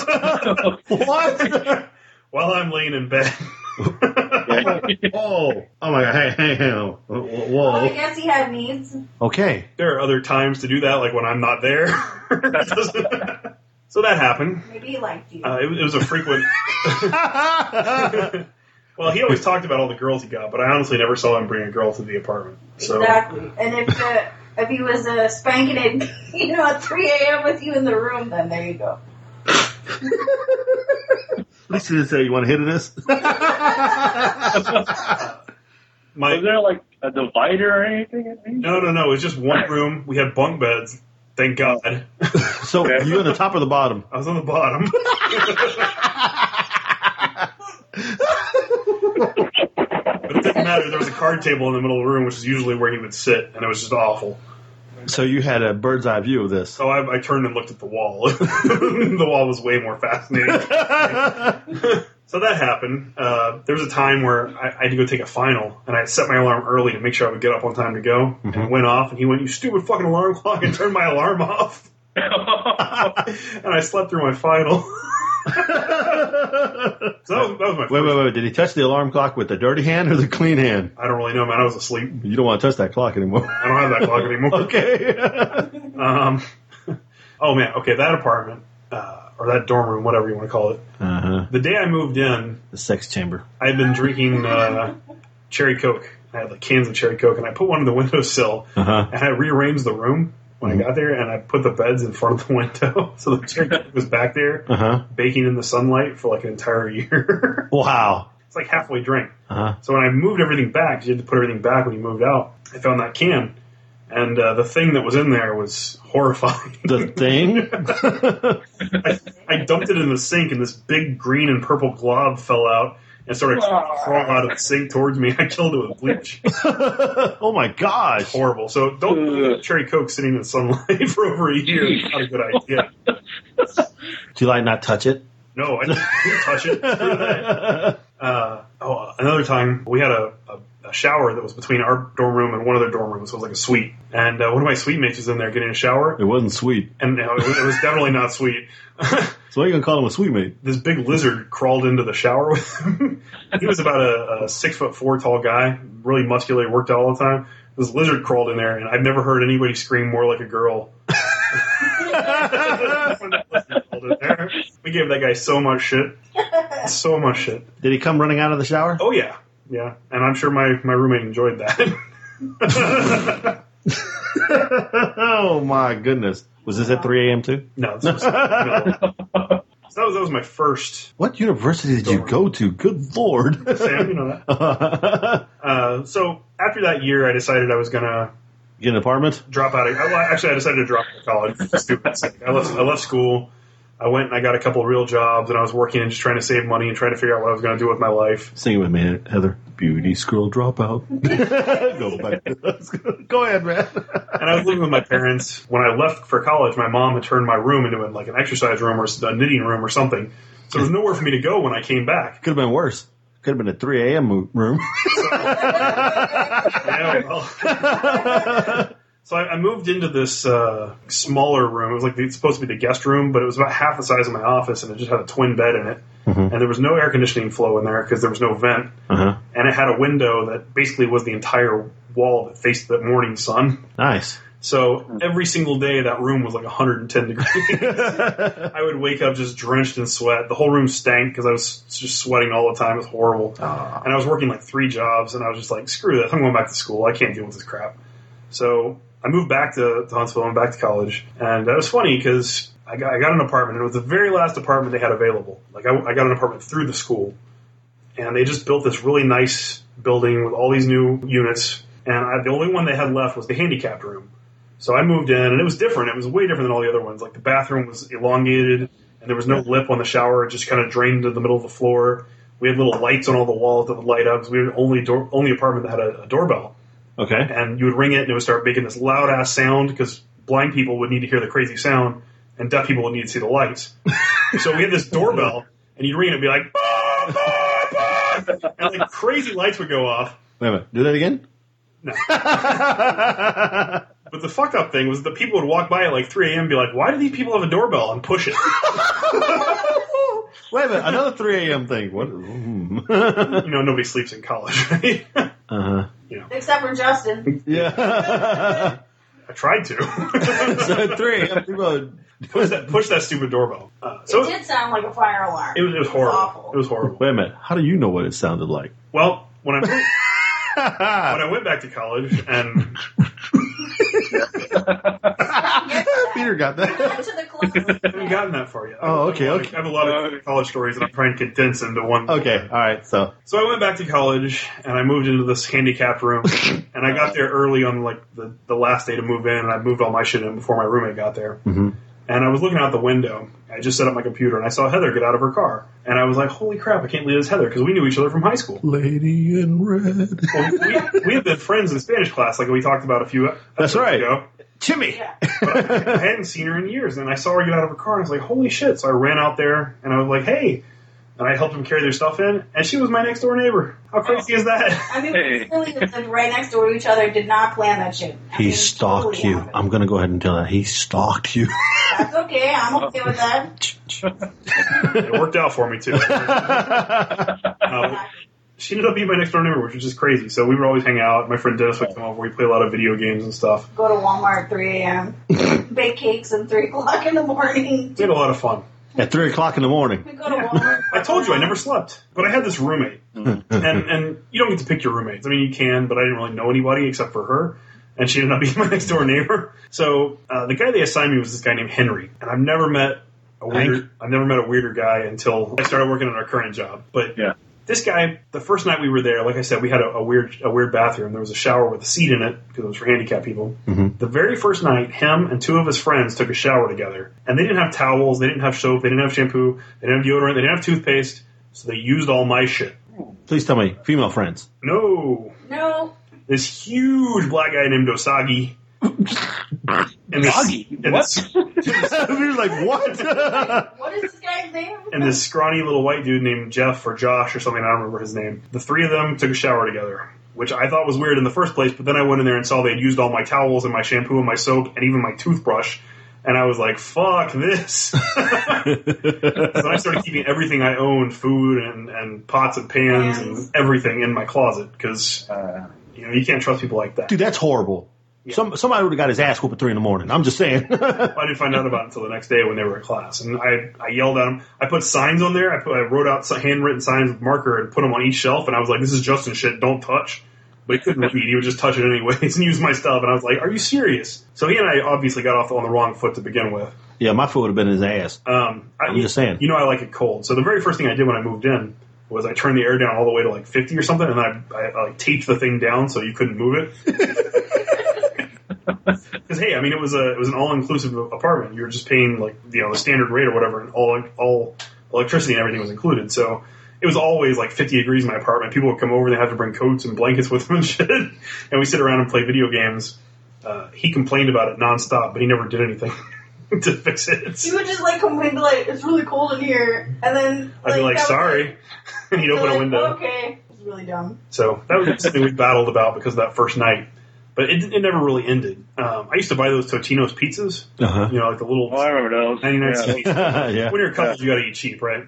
S1: what? [LAUGHS]
S2: while I'm laying in bed. [LAUGHS]
S1: Oh, oh my god! Hey, hey, hey! oh,
S3: Well, I guess he had needs.
S1: Okay.
S2: there are other times to do that, like when I'm not there. so that happened.
S3: Maybe he liked you.
S2: Uh, it, it was a frequent. Well, he always talked about all the girls he got, but I honestly never saw him bring a girl to the apartment. So
S3: exactly. And if the, if he was uh, spanking it, [LAUGHS] you know, at 3 a.m. with you in the room, then there you go.
S1: At least you didn't say you want to hit this. [LAUGHS]
S2: my
S5: Was there like a divider or anything?
S2: no, no, no. It was just one room. We had bunk beds. Thank God.
S1: so you on the top or the bottom?
S2: I was on the bottom. [LAUGHS] but it didn't matter. There was a card table in the middle of the room, which is usually where he would sit, and it was just awful.
S1: So you had a bird's eye view of this.
S2: So I, I turned and looked at the wall. [LAUGHS] the wall was way more fascinating. [LAUGHS] so that happened. Uh, there was a time where I, I had to go take a final, and I set my alarm early to make sure I would get up on time to go. And it went off, and he went, "You stupid fucking alarm clock!" and turned my alarm off. [LAUGHS] and I slept through my final. [LAUGHS] so that was, my first.
S1: Wait, wait, wait! Did he touch the alarm clock with the dirty hand or the clean hand?
S2: I don't really know, man. I was asleep.
S1: You don't want to touch that clock anymore.
S2: I don't have that clock anymore. [LAUGHS]
S1: okay. [LAUGHS]
S2: Um, oh man, okay, that apartment uh, or that dorm room, whatever you want to call it.
S1: uh huh.
S2: The day I moved in,
S1: The sex chamber.
S2: I had been drinking uh, cherry coke. I had like cans of cherry coke, and I put one in the windowsill,
S1: Uh huh.
S2: and I rearranged the room when. I got there, and I put the beds in front of the [LAUGHS] window, so the cherry [LAUGHS] was back there,
S1: Uh huh.
S2: baking in the sunlight for like an entire year. [LAUGHS]
S1: Wow.
S2: it's like halfway drank.
S1: Uh huh.
S2: So when I moved everything back, you had to put everything back when you moved out. I found that can, and uh, the thing that was in there was horrifying.
S1: The thing.
S2: I, I dumped it in the sink, and this big green and purple glob fell out and started crawling out of the sink towards me. [LAUGHS] I killed it with bleach. [LAUGHS]
S1: oh my gosh.
S2: Horrible. So don't leave cherry coke sitting in the sunlight [LAUGHS] for over a year. It's not a good idea.
S1: Do you like not touch it?
S2: No, I didn't touch it. Uh, oh, another time we had a, a, a shower that was between our dorm room and one of their dorm rooms. So it was like a suite, and uh, one of my suite mates was in there getting a shower,
S1: It wasn't sweet.
S2: and you it, was, it was definitely not sweet. [LAUGHS]
S1: So why are you gonna call him a sweet mate?
S2: this big lizard crawled into the shower with him. [LAUGHS] he was about a, a six foot four tall guy, really muscular, worked out all the time. This lizard crawled in there, and I've never heard anybody scream more like a girl. [LAUGHS] When that lizard crawled in there. We gave that guy so much shit, so much shit.
S1: Did he come running out of the shower?
S2: Oh yeah, yeah, and I'm sure my my roommate enjoyed that. [LAUGHS] [LAUGHS]
S1: oh my goodness. Was this at 3 a.m. too?
S2: no, this was, [LAUGHS] no. So that was that was my first.
S1: What university did you go to? Good lord.
S2: Sam, you know that. Uh, so after that year, I decided I was gonna
S1: Get an apartment?
S2: drop out of. I, actually, I decided to drop out of college. Stupid. I left. I left school. I went and I got a couple of real jobs, and I was working and just trying to save money and trying to figure out what I was going to do with my life.
S1: Sing it with me, Heather. Beauty school dropout. [LAUGHS] go. [LAUGHS] Go ahead, man.
S2: And I was living with my parents. When I left for college, my mom had turned my room into like an exercise room or a knitting room or something. So there was nowhere for me to go when I came back.
S1: Could have been worse. Could have been a 3 a.m. mo- room. [LAUGHS]
S2: Yeah, well. So I, I moved into this uh, smaller room. It was like the, it's supposed to be the guest room, but it was about half the size of my office, and it just had a twin bed in it. And there was no air conditioning flow in there because there was no vent.
S1: uh-huh.
S2: and it had a window that basically was the entire wall that faced the morning sun.
S1: Nice.
S2: So every single day, that room was like 110 degrees. [LAUGHS] I would wake up just drenched in sweat. The whole room stank because I was just sweating all the time. It was horrible. And I was working like three jobs, and I was just like, screw this. I'm going back to school. I can't deal with this crap. So I moved back to, to Huntsville and back to college. And it was funny because I got, I got an apartment, and it was the very last apartment they had available. Like, I, I got an apartment through the school and they just built this really nice building with all these new units. And I, the only one they had left was the handicapped room. So I moved in, and it was different. It was way different than all the other ones. Like the bathroom was elongated, and there was no lip on the shower; it just kind of drained to the middle of the floor. We had little lights on all the walls that would light up. we were the only door, only apartment that had a, a doorbell,
S1: Okay.
S2: and you would ring it, and it would start making this loud ass sound because blind people would need to hear the crazy sound, and deaf people would need to see the lights. [LAUGHS] so we had this doorbell, and you'd ring it, and be like, "Bah, bah, bah," and like crazy lights would go off.
S4: Wait a minute. Do that again? [LAUGHS]
S2: But the fucked up thing was the people would walk by at like 3 a.m. and be like, why do these people have a doorbell? And push it.
S4: Wait a minute. Another 3 a.m. thing. What? Hmm.
S2: you know, nobody sleeps in college, right?
S4: Uh-huh.
S3: Except for Justin.
S4: Yeah.
S2: I tried to. [LAUGHS]
S4: so 3 a.m. People.
S2: push, that, push that stupid doorbell. Uh,
S3: It did sound like a fire alarm.
S2: it was, it was horrible.
S3: awful.
S2: It was horrible.
S4: Wait a minute. How do you know what it sounded like?
S2: Well, when I [LAUGHS] when I went back to college and [LAUGHS] [LAUGHS]
S4: Peter got that.
S3: to the club.
S2: I haven't gotten that far yet.
S4: Oh, okay,
S2: I have a lot of-
S4: okay.
S2: I have a lot of college stories that I'm trying to condense them into one.
S4: Okay. All right. So.
S2: So I went back to college and I moved into this handicapped room [LAUGHS] and I got there early on like the, the last day to move in and I moved all my shit in before my roommate got there.
S4: Mhm.
S2: And I was looking out the window. I just set up my computer and I saw Heather get out of her car. And I was like, holy crap, I can't believe it's Heather because we knew each other from high school.
S4: Lady in red. [LAUGHS]
S2: Well, we, we had been friends in Spanish class like we talked about a few
S4: That's right.
S2: ago.
S4: Timmy.
S3: Yeah.
S2: I hadn't seen her in years, and I saw her get out of her car, and I was like, "Holy shit!" So I ran out there, and I was like, "Hey," and I helped them carry their stuff in, and she was my next door neighbor. How crazy is that?
S3: I mean,
S5: Hey.
S3: we really lived right next door to each other. Did not plan that shit. I
S4: He
S3: mean,
S4: stalked
S3: totally
S4: you.
S3: happened.
S4: I'm going to go ahead and tell that. He stalked you.
S3: That's okay. I'm okay with that.
S2: it worked out for me too. [LAUGHS] Uh, she ended up being my next door neighbor, which was just crazy. So we would always hang out. My friend Dennis would come over. We play a lot of video games and stuff.
S3: Go to Walmart at 3 a.m. [LAUGHS] Bake cakes at 3 o'clock in the morning.
S2: We had a lot of fun.
S4: At 3 o'clock in the morning.
S3: We go to Walmart.
S2: I told you I never slept, but I had this roommate, and and you don't get to pick your roommates. I mean, you can, but I didn't really know anybody except for her, and she ended up [LAUGHS] being my next door neighbor. So uh, the guy they assigned me was this guy named Henry, and I've never met a weirder, I've never met a weirder guy until I started working on our current job. But
S5: Yeah.
S2: This guy, the first night we were there, like I said, we had a, a weird a weird bathroom. There was a shower with a seat in it because it was for handicapped people.
S4: Mhm.
S2: The very first night, him and two of his friends took a shower together, and they didn't have towels, they didn't have soap, they didn't have shampoo, they didn't have deodorant, they didn't have toothpaste, so they used all my shit.
S4: Please tell me, female friends.
S2: No,
S3: No.
S2: this huge black guy named Osagi. [LAUGHS] And this,
S5: Doggy?
S2: and
S5: What? [LAUGHS] [LAUGHS]
S2: this,
S4: Peter's like, what?
S3: What is this guy's name?
S2: and this scrawny little white dude named Jeff or Josh or something. I don't remember his name. The three of them took a shower together, which I thought was weird in the first place. But then I went in there and saw they had used all my towels and my shampoo and my soap and even my toothbrush. And I was like, "Fuck this!" [LAUGHS] so I started keeping everything I owned, food and, and pots and pans
S3: Pans.
S2: and everything in my closet because
S5: Uh,
S2: you know you can't trust people like that.
S4: Dude, that's horrible. Some somebody would have got his ass whooped at three in the morning. I'm just saying. [LAUGHS] [LAUGHS]
S2: I didn't find out about it until the next day when they were in class, and I, I yelled at them. I put signs on there. I, put, I wrote out some handwritten signs with marker and put them on each shelf, and I was like, "This is Justin shit. Don't touch." But he couldn't [LAUGHS] read. He would just touch it anyways and use my stuff. And I was like, "Are you serious?" So he and I obviously got off on the wrong foot to begin with.
S4: yeah, my foot would have been in his ass.
S2: Um, I,
S4: I'm just saying.
S2: You know, I like it cold. So the very first thing I did when I moved in was I turned the air down all the way to like 50 or something, and then I, I, I like taped the thing down so you couldn't move it. Because hey, I mean, it was a it was an all inclusive apartment. You were just paying like you know the standard rate or whatever, and all all electricity and everything was included. So it was always like 50 degrees in my apartment. People would come over, and they have to bring coats and blankets with them and [LAUGHS] shit, and we sit around and play video games. Uh, he complained about it nonstop, but he never did anything [LAUGHS] to fix it.
S3: He would just like complain, be like, it's really cold in here. And then.
S2: I'd be like, sorry. and [LAUGHS] he'd open a
S3: like,
S2: window.
S3: Okay. It's really dumb.
S2: So that was something we battled about because of that first night. But it, it never really ended. Um, I used to buy those Totino's pizzas,
S4: Uh-huh.
S2: you know, like the little
S5: oh, I remember those.
S2: 99
S5: yeah. [LAUGHS]
S4: yeah.
S2: When you're a couple, you got to eat cheap, right?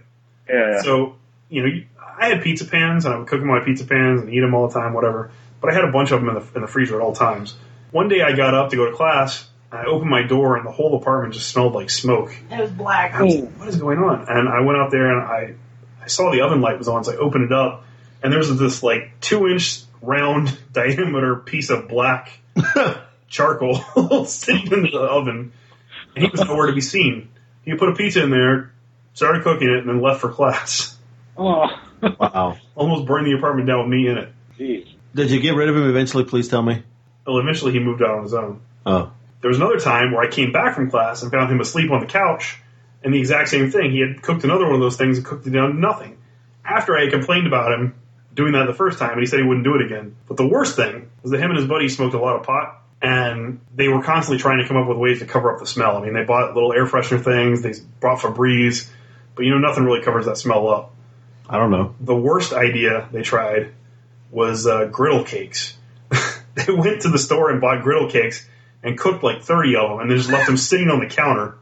S5: yeah, yeah.
S2: So, you know, you, I had pizza pans and I would cook in my pizza pans and eat them all the time, whatever. But I had a bunch of them in the, in the freezer at all times. One day I got up to go to class. I opened my door and the whole apartment just smelled like smoke.
S3: It was black.
S2: I was like, what is going on? And I went out there and I, I saw the oven light was on, so I opened it up, and there was this like two inch round [LAUGHS] diameter piece of black [LAUGHS] charcoal [LAUGHS] sitting in the oven, and he was nowhere to be seen. He put a pizza in there, started cooking it, and then left for class.
S5: oh,
S4: Wow.
S2: Almost burned the apartment down with me in it.
S5: jeez.
S4: Did you get rid of him eventually? Please tell me.
S2: Well, eventually he moved out on his own.
S4: Oh.
S2: There was another time where I came back from class and found him asleep on the couch, and the exact same thing. He had cooked another one of those things and cooked it down to nothing. After I had complained about him doing that the first time, and he said he wouldn't do it again. But the worst thing was that him and his buddy smoked a lot of pot, and they were constantly trying to come up with ways to cover up the smell. I mean, they bought little air freshener things, they brought Febreze, but you know, nothing really covers that smell up.
S4: I don't know.
S2: The worst idea they tried was uh, griddle cakes. [LAUGHS] they went to the store and bought griddle cakes and cooked like 30 of them and they just left them sitting on the counter.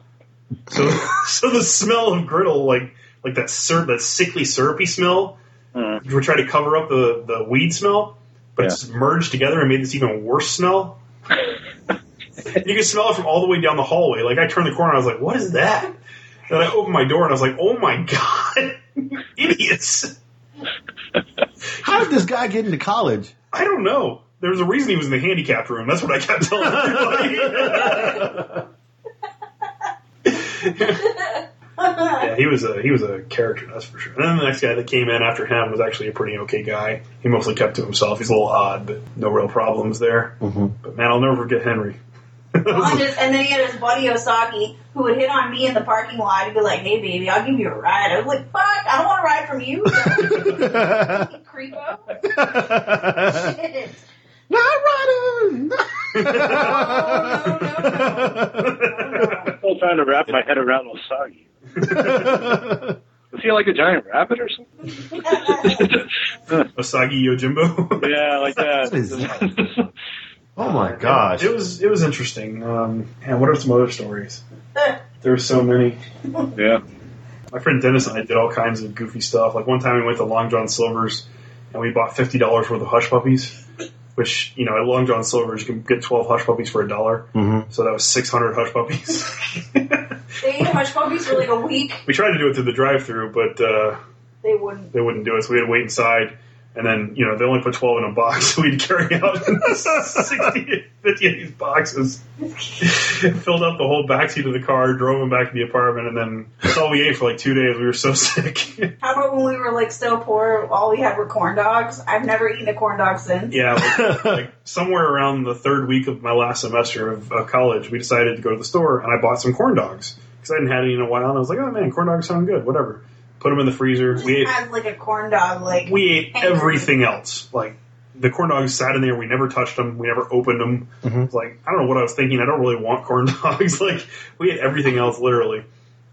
S2: So, [LAUGHS] so the smell of griddle, like like that syrup, that sickly syrupy smell,
S5: Mm.
S2: we tried to cover up the, the weed smell, but
S5: Yeah.
S2: it's merged together and made this even worse smell. [LAUGHS] you can smell it from all the way down the hallway. Like I turned the corner, I was like, "What is that?" And I opened my door and I was like, "Oh my god, [LAUGHS] idiots!"
S4: How did this guy get into college?
S2: I don't know. There was a reason he was in the handicapped room. That's what I kept telling everybody. [LAUGHS] yeah, he was a he was a character, that's for sure. And then the next guy that came in after him was actually a pretty okay guy. He mostly kept to himself. He's a little odd, but no real problems there. Mm-hmm. But man, I'll never forget Henry. [LAUGHS]
S3: On his- and then he had his buddy Osaki who would hit on me in the parking lot and be like, "Hey, baby, I'll give you a ride." I was like, "Fuck, I don't want a ride from you, you creepo." Shit.
S4: Not running.
S3: Oh, [LAUGHS] no, no, no, no. [LAUGHS]
S5: I'm still trying to wrap my head around Osagi. [LAUGHS] Was he like a giant rabbit or something? [LAUGHS]
S2: Osagi Yojimbo. [LAUGHS]
S5: Yeah, like that.
S4: Oh my gosh.
S2: It was it was interesting. Um, and what are some other stories? There were so many.
S5: yeah.
S2: My friend Dennis and I did all kinds of goofy stuff. Like one time we went to Long John Silver's and we bought fifty dollars worth of hush puppies. Which you know at Long John Silver's you can get twelve hush puppies for a dollar.
S4: Mhm.
S2: So that was six hundred hush puppies. [LAUGHS]
S3: They ate hush puppies for like a week.
S2: we tried to do it through the drive-through, but uh,
S3: They wouldn't.
S2: they wouldn't do it. So we had to wait inside. And then, you know, they only put 12 in a box, [LAUGHS] so we'd carry out 60, 50 of these boxes. [LAUGHS] Filled up the whole backseat of the car, drove them back to the apartment, and then that's all we ate for like two days. We were so [LAUGHS] sick.
S3: How about when we were like so poor, all we had were corn dogs? I've never eaten a corn dog since.
S2: yeah, like, like somewhere around the third week of my last semester of uh, college, we decided to go to the store, and I bought some corn dogs. Because I hadn't had any in a while, and I was like, oh man, corn dogs sound good, whatever. Put them in the freezer.
S3: Just
S2: We ate,
S3: had like a corn dog, like
S2: we ate
S3: Angry.
S2: everything else. Like the corn dogs sat in there. We never touched them. We never opened them. It's mm-hmm. Like I don't know what I was thinking. I don't really want corn [LAUGHS] dogs. like we ate everything else literally.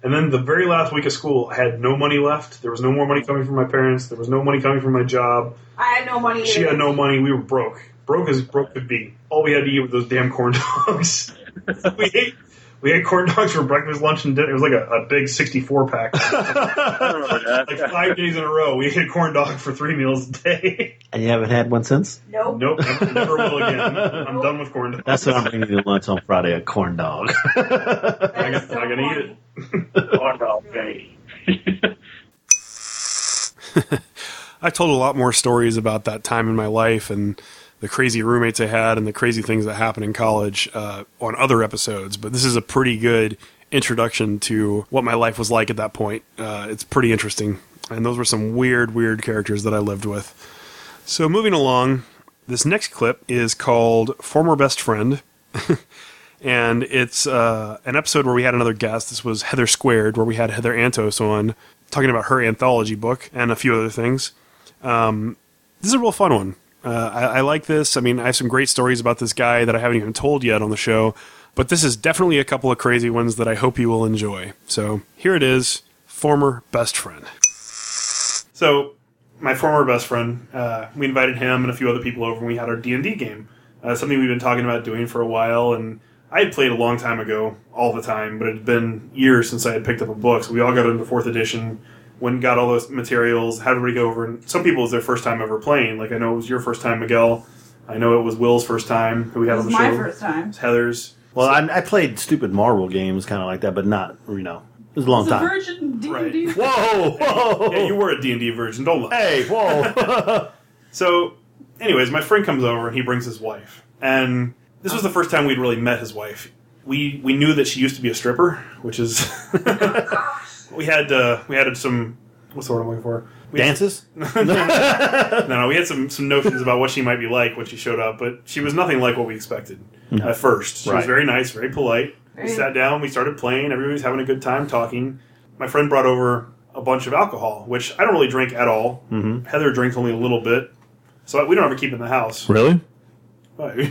S2: And then the very last week of school, I had no money left. There was no more money coming from my parents. There was no money coming from my job.
S3: I had no money.
S2: She
S3: either.
S2: had no money. We were broke. Broke as broke could be. All we had to eat was those damn corn [LAUGHS] dogs. [LAUGHS] we ate we ate corn dogs for breakfast, lunch, and dinner. It was like a, a big sixty-four pack.
S5: I remember that.
S2: like five days in a row, we ate a corn dog for three meals a day.
S4: And you haven't had one since?
S3: Nope.
S2: Nope, never, never will again. I'm done with corn dogs.
S4: That's what I'm bringing you to lunch on Friday, a corn dog. [LAUGHS]
S2: I
S3: is
S2: got-
S3: so
S2: I gotta eat
S3: funny.
S5: Corn dog day. [LAUGHS]
S2: I told a lot more stories about that time in my life and the crazy roommates I had and the crazy things that happened in college uh, on other episodes. But this is a pretty good introduction to what my life was like at that point. Uh, it's pretty interesting. And those were some weird, weird characters that I lived with. So moving along, this next clip is called Former Best Friend. [LAUGHS] and it's uh, an episode where we had another guest. This was Heather Squared, where we had Heather Antos on talking about her anthology book and a few other things. Um, this is a real fun one. Uh, I, I like this. I mean, I have some great stories about this guy that I haven't even told yet on the show, but this is definitely a couple of crazy ones that I hope you will enjoy. So here it is former best friend. So, my former best friend, uh, we invited him and a few other people over, and we had our D and D game. Uh, something we've been talking about doing for a while, and I had played a long time ago, all the time, but it had been years since I had picked up a book. So we all got into fourth edition, went and got all those materials, had everybody go over, and some people it was their first time ever playing. Like I know it was your first time, Miguel. I know it was Will's first time, who we had on
S3: was
S2: the
S3: my
S2: show.
S3: first time.
S2: It's Heather's.
S4: well, I, I played stupid Marvel games, kind of like that, but not, you know, it was a long
S3: It's a
S4: time.
S3: virgin D&D.
S2: Right.
S4: Whoa, whoa.
S2: Yeah, you were a D&D virgin, don't lie.
S4: Hey, whoa. [LAUGHS] [LAUGHS]
S2: So, anyways, my friend comes over and he brings his wife, and this was the first time we'd really met his wife. We we knew that she used to be a stripper, which is [LAUGHS] we had uh, we had some what's the word I'm looking for we had-
S4: Dances? [LAUGHS]
S2: no, no, we had some some notions about what she might be like when she showed up, but she was nothing like what we expected at first. She was very nice, very polite. We sat down, we started playing, everybody was having a good time talking. My friend brought over a bunch of alcohol, which I don't really drink at all. Mm-hmm. Heather drinks only a little bit, so we don't ever keep in the house.
S4: Really?
S3: What are you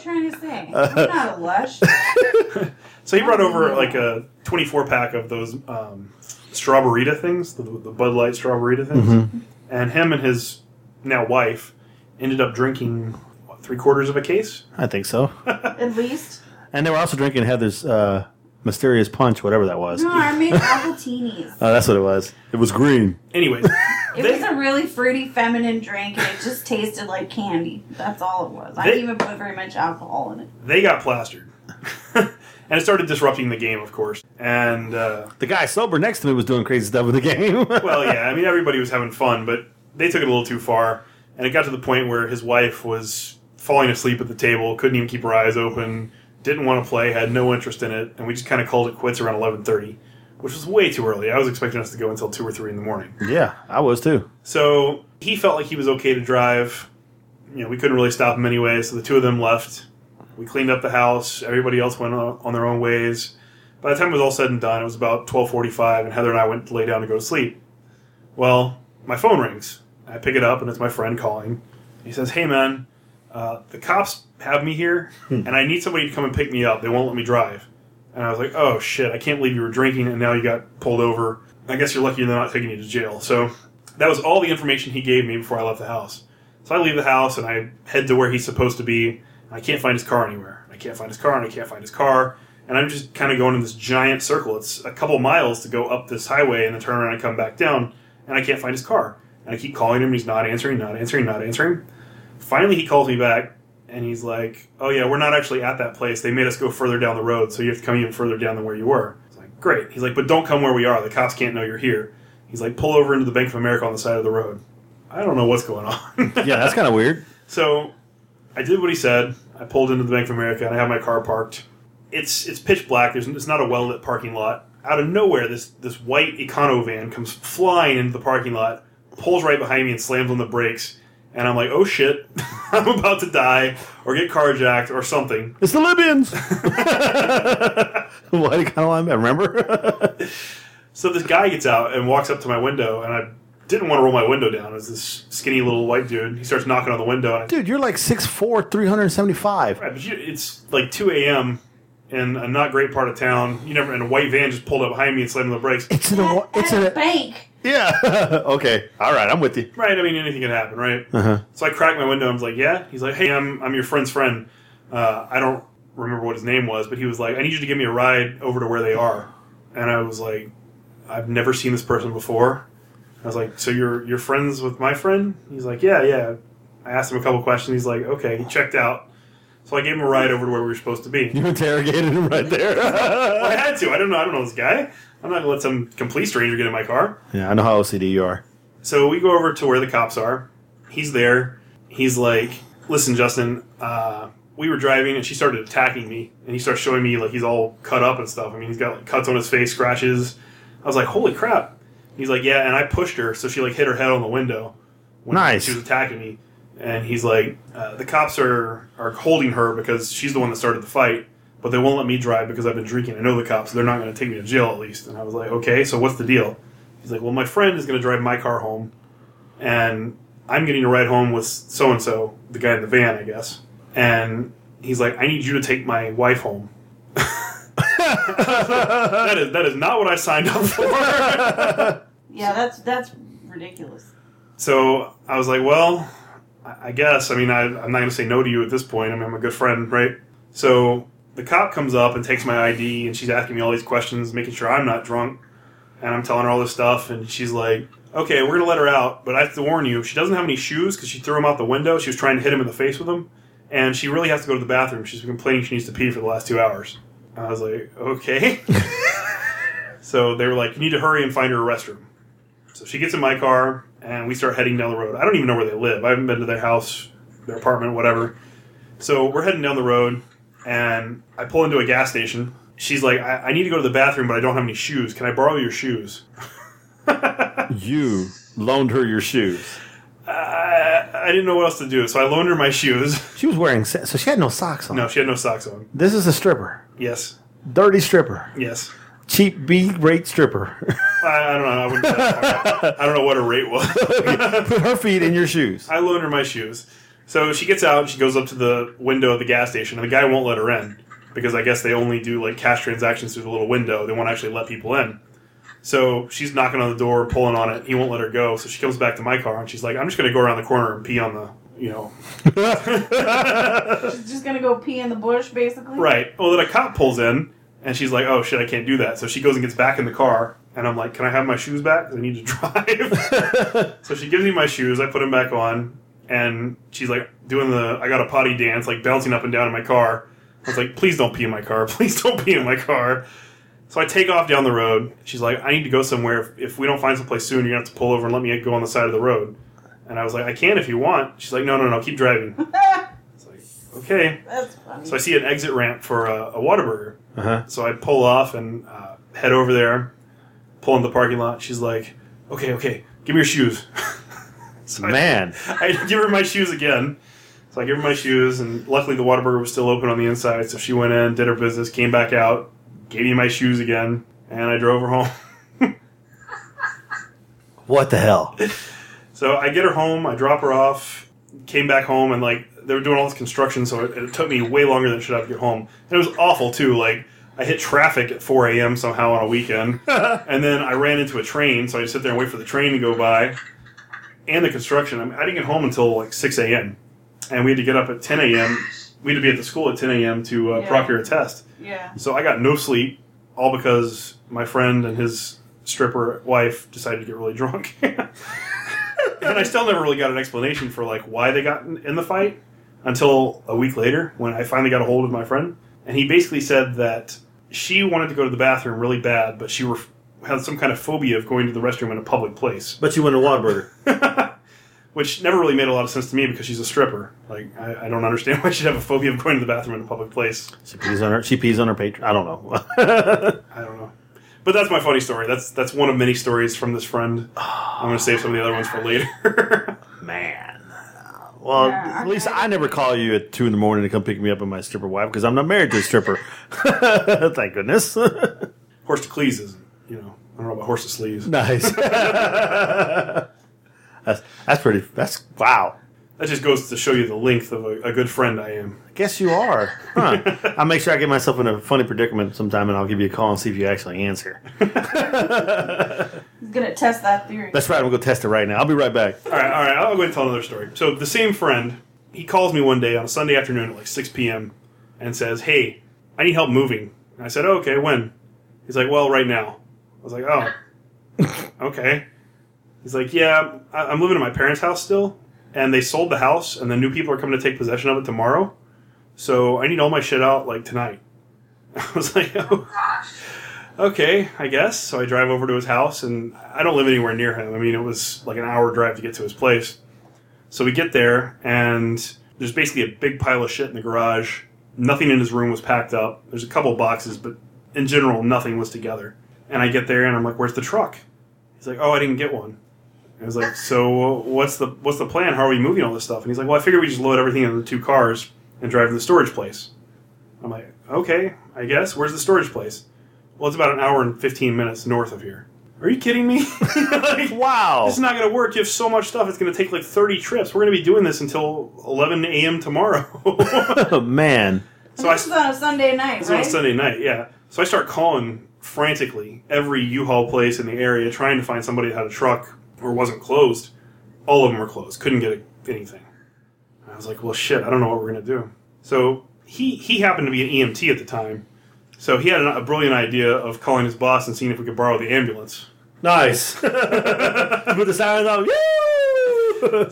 S3: trying to say? I'm not a lush. [LAUGHS]
S2: so he brought over like a 24 pack of those um, Straw-Ber-Rita things, the, the Bud Light Straw-Ber-Rita things, and him and his now wife, ended up drinking what, three quarters of a case.
S4: I think so.
S3: At least.
S4: and they were also drinking Heather's uh, mysterious punch, whatever that was.
S3: No, I made appletini.
S4: Oh, that's what it was. It was green.
S2: Anyways, [LAUGHS]
S3: It
S2: They-
S3: was a really fruity, feminine drink, and it just tasted like candy. That's all it was. I didn't even put very much alcohol in it.
S2: they got plastered. [LAUGHS] and it started disrupting the game, of course. And, uh,
S4: The guy sober next to me was doing crazy stuff with the game. [LAUGHS]
S2: well, yeah, I mean, everybody was having fun, but they took it a little too far. And it got to the point where his wife was falling asleep at the table, couldn't even keep her eyes open, didn't want to play, had no interest in it, and we just kind of called it quits around 11.30, which was way too early. I was expecting us to go until 2 or 3 in the morning.
S4: yeah, I was too.
S2: So he felt like he was okay to drive. You know, we couldn't really stop him anyway, so the two of them left. We cleaned up the house. Everybody else went on on their own ways. By the time it was all said and done, it was about twelve forty-five, and Heather and I went to lay down to go to sleep. Well, my phone rings. I pick it up, and it's my friend calling. He says, "Hey, man, uh, the cops have me here, and I need somebody to come and pick me up. They won't let me drive." And I was like, "Oh shit! I can't believe you were drinking, and now you got pulled over. I guess you're lucky they're not taking you to jail." So that was all the information he gave me before I left the house. So I leave the house and I head to where he's supposed to be. I can't find his car anywhere. I can't find his car and I can't find his car. And I'm just kind of going in this giant circle. It's a couple miles to go up this highway and then turn around and come back down. And I can't find his car. And I keep calling him and he's not answering, not answering, not answering. Finally, he calls me back and he's like, Oh, yeah, we're not actually at that place. They made us go further down the road, so you have to come even further down than where you were. It's like, Great. He's like, But don't come where we are. The cops can't know you're here. He's like, Pull over into the Bank of America on the side of the road. I don't know what's going on.
S4: Yeah, that's kind of weird. [LAUGHS]
S2: So I did what he said. I pulled into the Bank of America and I have my car parked. It's it's pitch black. There's it's not a well lit parking lot. Out of nowhere, this this white econo van comes flying into the parking lot, pulls right behind me and slams on the brakes. And I'm like, oh shit, [LAUGHS] I'm about to die or get carjacked or something.
S4: It's the Libyans. kind of line? Remember? [LAUGHS]
S2: So this guy gets out and walks up to my window, and I didn't want to roll my window down. It was this skinny little white dude. He starts knocking on the window, and I
S4: Dude, you're like 6'4", 375.
S2: Right, but you, it's like 2 a.m. in a not great part of town. You never, and a white van just pulled up behind me and slammed on the brakes.
S4: It's in a. wa- It's in
S3: At a
S4: a.
S3: bank.
S4: Yeah. [LAUGHS] okay. All right. I'm with you.
S2: Right, I mean, anything can happen, right?
S4: Uh-huh.
S2: So I cracked my window and was like, yeah? He's like, hey, I'm, I'm your friend's friend. Uh, I don't remember what his name was, but he was like, I need you to give me a ride over to where they are. And I was like, I've never seen this person before. I was like, so you're you're friends with my friend? He's like, yeah, yeah. I asked him a couple questions. He's like, okay. He checked out. So I gave him a ride over to where we were supposed to be.
S4: You interrogated him right there. [LAUGHS]
S2: Well, I had to. I don't know. I don't know this guy. I'm not gonna let some complete stranger get in my car.
S4: yeah, I know how OCD you are.
S2: So we go over to where the cops are. He's there. He's like, "Listen, Justin, uh, we were driving, and she started attacking me, and he starts showing me like he's all cut up and stuff. I mean, he's got like, cuts on his face, scratches. I was like, holy crap. He's like, yeah, and I pushed her, so she like hit her head on the window when
S4: Nice.
S2: she was attacking me. And he's like, uh, the cops are are holding her because she's the one that started the fight, but they won't let me drive because I've been drinking. I know the cops; they're not going to take me to jail at least. And I was like, okay, so what's the deal? He's like, well, my friend is going to drive my car home, and I'm getting a ride home with so and so, the guy in the van, I guess. And he's like, I need you to take my wife home. [LAUGHS] that is that is not what I signed up for. [LAUGHS]
S3: Yeah, that's that's ridiculous.
S2: So I was like, well, I I guess. I mean, I, I'm not going to say no to you at this point. I mean, I'm a good friend, right? So the cop comes up and takes my ID, and she's asking me all these questions, making sure I'm not drunk. And I'm telling her all this stuff, and she's like, okay, we're going to let her out, but I have to warn you, she doesn't have any shoes because she threw them out the window. She was trying to hit him in the face with them, and she really has to go to the bathroom. She's been complaining she needs to pee for the last two hours. I was like, okay. [LAUGHS] so they were like, you need to hurry and find her a restroom. So she gets in my car and we start heading down the road. I don't even know where they live. I haven't been to their house, their apartment, whatever. So we're heading down the road and I pull into a gas station. She's like, I, I need to go to the bathroom, but I don't have any shoes. Can I borrow your shoes? [LAUGHS]
S4: You loaned her your shoes.
S2: I didn't know what else to do, so I loaned her my shoes. [LAUGHS]
S4: She was wearing, sa- so she had no socks on.
S2: No, she had no socks on.
S4: This is a stripper.
S2: Yes,
S4: Dirty stripper.
S2: yes.
S4: Cheap B rate stripper. [LAUGHS]
S2: I, I don't know. I, wouldn't go that far. I don't know what her rate was. [LAUGHS]
S4: Put her feet in your shoes.
S2: I loaned her my shoes. So she gets out and she goes up to the window of the gas station, and the guy won't let her in because I guess they only do like cash transactions through the little window. They won't actually let people in. So she's knocking on the door, pulling on it. He won't let her go. So she comes back to my car and she's like, "I'm just going to go around the corner and pee on the, you know,
S3: She's just gonna go pee in the bush, basically.
S2: right." Well, then a cop pulls in and she's like, "Oh shit, I can't do that." So she goes and gets back in the car, and I'm like, "Can I have my shoes back? 'Cause I need to [LAUGHS] drive." [LAUGHS] so she gives me my shoes. I put them back on, and she's like doing the I got a potty dance, like bouncing up and down in my car. I was like, "Please don't pee in my car. [LAUGHS] Please don't pee in my car." So I take off down the road. She's like, I need to go somewhere. If, if we don't find someplace soon, you're going to have to pull over and let me go on the side of the road. And I was like, I can if you want. She's like, no, no, no, keep driving. [LAUGHS] It's like, okay.
S3: That's funny.
S2: So I see an exit ramp for a, a Whataburger.
S4: Uh-huh.
S2: So I pull off and uh, head over there, pull in the parking lot. She's like, okay, okay, give me your shoes. [LAUGHS] so I-
S4: Man, [LAUGHS]
S2: I give her my shoes again. So I give her my shoes, and luckily the Whataburger was still open on the inside. So she went in, did her business, came back out, gave me my shoes again, and I drove her home. [LAUGHS]
S4: what the hell?
S2: so I get her home, I drop her off, came back home, and like they were doing all this construction, so it, it took me way longer than it should have to get home. And it was awful too. Like I hit traffic at 4 a.m. somehow on a weekend, [LAUGHS] and then I ran into a train, so I just sit there and wait for the train to go by. And the construction, I, mean, I didn't get home until like 6 a.m. And we had to get up at 10 a.m. We had to be at the school at 10 a.m. to uh,
S3: Yeah.
S2: procure a test.
S3: yeah.
S2: So I got no sleep, all because my friend and his stripper wife decided to get really [LAUGHS] drunk. [LAUGHS] and I still never really got an explanation for like why they got in, in the fight until a week later when I finally got a hold of my friend, and he basically said that she wanted to go to the bathroom really bad, but she were, had some kind of phobia of going to the restroom in a public place,
S4: But she went to Whataburger. [LAUGHS]
S2: which never really made a lot of sense to me because she's a stripper. Like I, I don't understand [LAUGHS] why she'd have a phobia of going to the bathroom in a public place.
S4: She pees on her. She pees on her patron. I don't know. [LAUGHS]
S2: I don't know. But that's my funny story. That's that's one of many stories from this friend. I'm going to save some of the other ones for later. [LAUGHS]
S4: Man. Well,
S3: Yeah,
S4: at least
S3: I-
S4: I never call you at two in the morning to come pick me up with my stripper wife because I'm not married to a stripper. Thank goodness.
S2: horse to cleese isn't, you know. I don't know about horse to sleeves.
S4: nice. That's that's pretty. That's wow.
S2: That just goes to show you the length of a, a good friend I am.
S4: I guess you are. Huh. [LAUGHS] I'll make sure I get myself in a funny predicament sometime, and I'll give you a call and see if you actually answer.
S3: He's gonna test that theory.
S4: That's right. I'm gonna go test it right now. I'll be right back.
S2: All right, all right. I'll go ahead and tell another story. So the same friend, he calls me one day on a Sunday afternoon at like 6 p.m. and says, "Hey, I need help moving." And I said, oh, "Okay, when?" He's like, "Well, right now." I was like, "Oh, [LAUGHS] okay." He's like, "Yeah, I- I'm living at my parents' house still, and they sold the house, and the new people are coming to take possession of it tomorrow. So I need all my shit out like tonight." [LAUGHS] I was like, "Oh." Okay, I guess. So I drive over to his house, and I don't live anywhere near him. I mean, it was like an hour drive to get to his place. So we get there, and there's basically a big pile of shit in the garage. Nothing in his room was packed up. There's a couple boxes, but in general, nothing was together. And I get there, and I'm like, "Where's the truck?" He's like, "Oh, I didn't get one." I was like, "So what's the what's the plan? How are we moving all this stuff?" And he's like, "Well, I figured we just load everything into the two cars and drive to the storage place." I'm like, "Okay, I guess. Where's the storage place?" Well, it's about an hour and 15 minutes north of here. Are you kidding me? [LAUGHS] Like,
S4: Wow.
S2: This is not going to work. You have so much stuff. It's going to take like 30 trips. We're going to be doing this until 11 a.m. tomorrow.
S4: Oh, [LAUGHS] [LAUGHS] man.
S2: so I,
S3: this is on a Sunday night,
S2: this is on a Sunday night, yeah. So I start calling frantically every U-Haul place in the area, trying to find somebody that had a truck or wasn't closed. All of them were closed. Couldn't get anything. I was like, well, shit. I don't know what we're going to do. So he he happened to be an EMT at the time. So he had a, a brilliant idea of calling his boss and seeing if we could borrow the ambulance.
S4: Nice. [LAUGHS] Put the sirens on.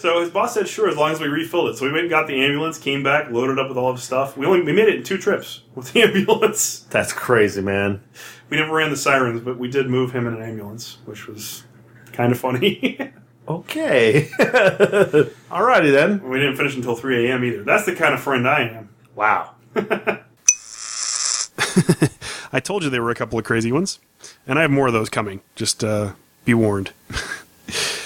S2: So his boss said, "Sure, as long as we refilled it." So we went and got the ambulance, came back, loaded up with all of his stuff. We only we made it in two trips with the [LAUGHS] ambulance.
S4: That's crazy, man.
S2: We never ran the sirens, but we did move him in an ambulance, which was kind of funny. [LAUGHS]
S4: Okay. [LAUGHS] Alrighty then.
S2: we didn't finish until three a.m. either. That's the kind of friend I am.
S4: Wow. [LAUGHS]
S2: I told you there were a couple of crazy ones, and I have more of those coming. Just uh, be warned.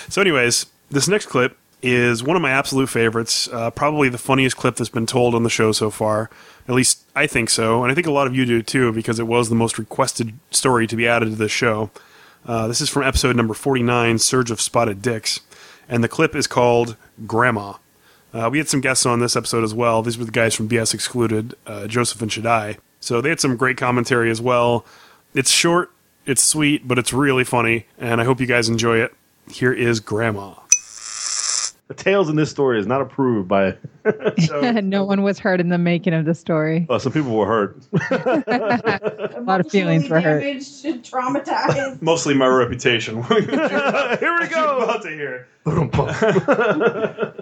S2: so, anyways, this next clip is one of my absolute favorites. Uh, probably the funniest clip that's been told on the show so far. At least I think so, and I think a lot of you do too, because it was the most requested story to be added to this show. Uh, this is from episode number 49, Surge of Spotted Dicks, and the clip is called Grandma. Uh, we had some guests on this episode as well. These were the guys from BS Excluded, uh, Joseph and Shaddai. So they had some great commentary as well. It's short It's sweet, but it's really funny, and I hope you guys enjoy it. Here is Grandma.
S1: The tales in this story is not approved by. [LAUGHS] [LAUGHS]
S6: no one was hurt in the making of the story.
S1: Oh, some people were hurt. [LAUGHS]
S6: A lot of feelings were hurt.
S3: traumatized.
S2: Mostly my reputation.
S1: Here we go.
S2: about to hear.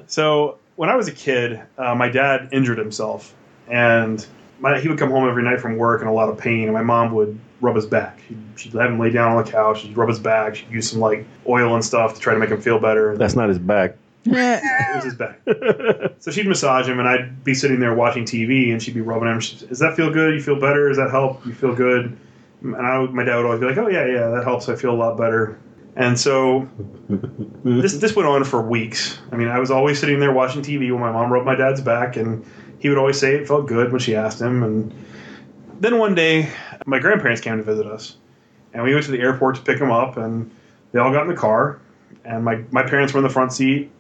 S2: so when I was a kid, uh, my dad injured himself, and my, he would come home every night from work in a lot of pain, and my mom would rub his back. She'd, she'd have him lay down on the couch. She'd rub his back. She'd use some like oil and stuff to try to make him feel better.
S1: That's not his back.
S2: It was his back. so she'd massage him, and I'd be sitting there watching TV, and she'd be rubbing him. She'd, Does that feel good? You feel better? Does that help? You feel good? And I, my dad would always be like, "Oh yeah, yeah, that helps. I feel a lot better." And so this this went on for weeks. I mean, I was always sitting there watching TV when my mom rubbed my dad's back, and he would always say it felt good when she asked him. And then one day, my grandparents came to visit us, and we went to the airport to pick him up, and they all got in the car, and my my parents were in the front seat.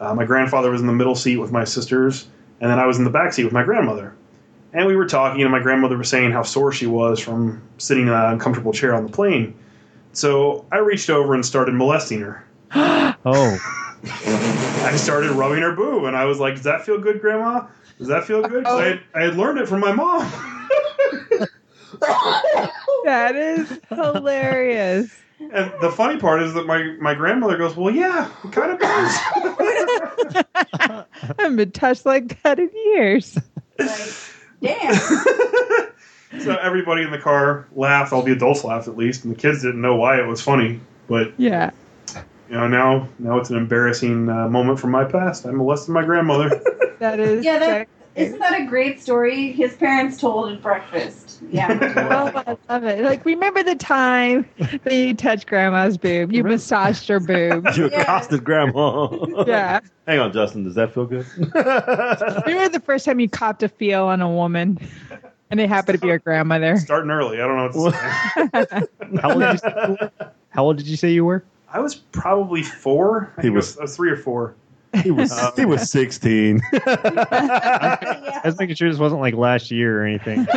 S2: Uh, my grandfather was in the middle seat with my sisters, and then I was in the back seat with my grandmother. And we were talking, and my grandmother was saying how sore she was from sitting in an uncomfortable chair on the plane. So I reached over and started molesting her. [GASPS]
S7: Oh, [LAUGHS]
S2: I started rubbing her boob, and I was like, "Does that feel good, Grandma? Does that feel good?" 'Cause I, had, I had learned it from my mom. [LAUGHS] [LAUGHS]
S6: That is hilarious.
S2: And the funny part is that my, my grandmother goes, "Well, yeah, it kind of does." [LAUGHS]
S6: I haven't been touched like that in years.
S3: Like, damn. [LAUGHS]
S2: so everybody in the car laughed. All the adults laughed at least, and the kids didn't know why it was funny. But
S6: Yeah.
S2: you know, now now it's an embarrassing uh, moment from my past. I molested my grandmother.
S6: That is.
S3: Yeah, that isn't that a great story? His parents told at breakfast. Yeah. [LAUGHS]
S6: Oh, I love it. Like, remember the time that you touched grandma's boob? You massaged her boob. [LAUGHS]
S1: You
S3: Yeah.
S1: accosted grandma. [LAUGHS]
S6: Yeah.
S1: Hang on, Justin. Does that feel good?
S6: Remember the first time you copped a feel on a woman and it happened to be your grandmother?
S2: Starting early. I don't know what to say.
S7: how old did you say you were? How old did you say you were?
S2: I was probably four. I
S1: He
S2: think I
S1: was-
S2: I was three or four.
S1: He was he was sixteen. [LAUGHS]
S7: I was making sure this wasn't like last year or anything. [LAUGHS]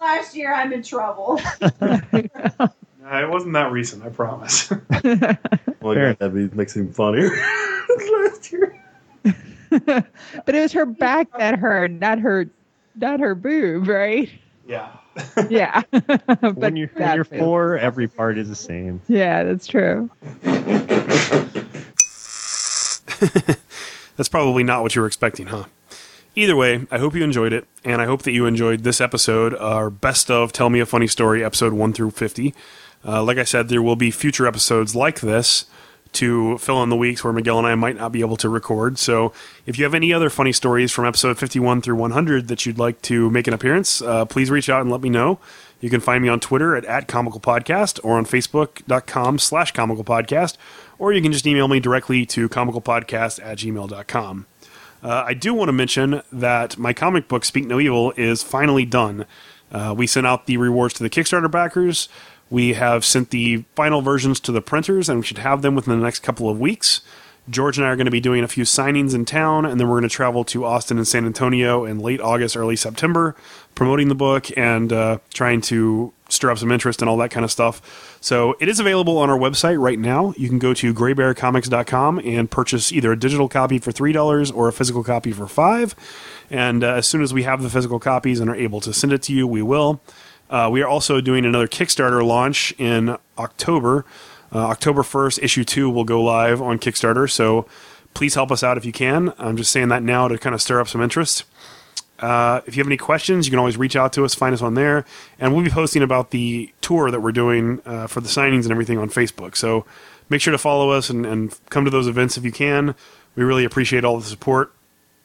S3: Last year, I'm in trouble. [LAUGHS]
S2: Uh, it wasn't that recent. I promise.
S1: well,
S7: Fair.
S1: yeah, that be, makes him funnier. Last year.
S6: But it was her back that hurt, not her, not her boob, right?
S2: yeah.
S6: Yeah. [LAUGHS] [LAUGHS] but
S7: when you're, when you're four, every part is the same.
S6: Yeah, that's true. [LAUGHS]
S2: That's probably not what you were expecting, huh? Either way, I hope you enjoyed it, and I hope that you enjoyed this episode, our best of Tell Me a Funny Story, episode 1 through 50. Uh, like I said, there will be future episodes like this to fill in the weeks where Miguel and I might not be able to record. So if you have any other funny stories from episode 51 through 100 that you'd like to make an appearance, uh, please reach out and let me know. You can find me on Twitter at, at Comical Podcast or on Facebook.com slash Comical Podcast, or you can just email me directly to comicalpodcast at gmail.com. Uh, I do want to mention that my comic book, Speak No Evil, is finally done. Uh, we sent out the rewards to the Kickstarter backers. We have sent the final versions to the printers, and we should have them within the next couple of weeks. George and I are going to be doing a few signings in town, and then we're going to travel to Austin and San Antonio in late August, early September, promoting the book and uh, trying to stir up some interest and all that kind of stuff. So it is available on our website right now. You can go to graybearcomics.com and purchase either a digital copy for $3 or a physical copy for 5 And uh, as soon as we have the physical copies and are able to send it to you, we will. Uh, we are also doing another Kickstarter launch in October. Uh, October 1st, issue 2 will go live on Kickstarter, so please help us out if you can. I'm just saying that now to kind of stir up some interest. Uh, if you have any questions, you can always reach out to us, find us on there, and we'll be posting about the tour that we're doing uh, for the signings and everything on Facebook. So make sure to follow us and, and come to those events if you can. We really appreciate all the support.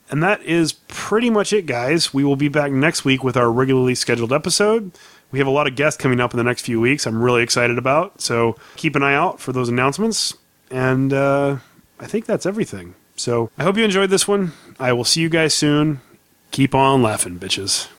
S2: And that is pretty much it, guys. We will be back next week with our regularly scheduled episode. We have a lot of guests coming up in the next few weeks. I'm really excited about. So keep an eye out for those announcements. And uh, I think that's everything. So I hope you enjoyed this one. I will see you guys soon. Keep on laughing, bitches.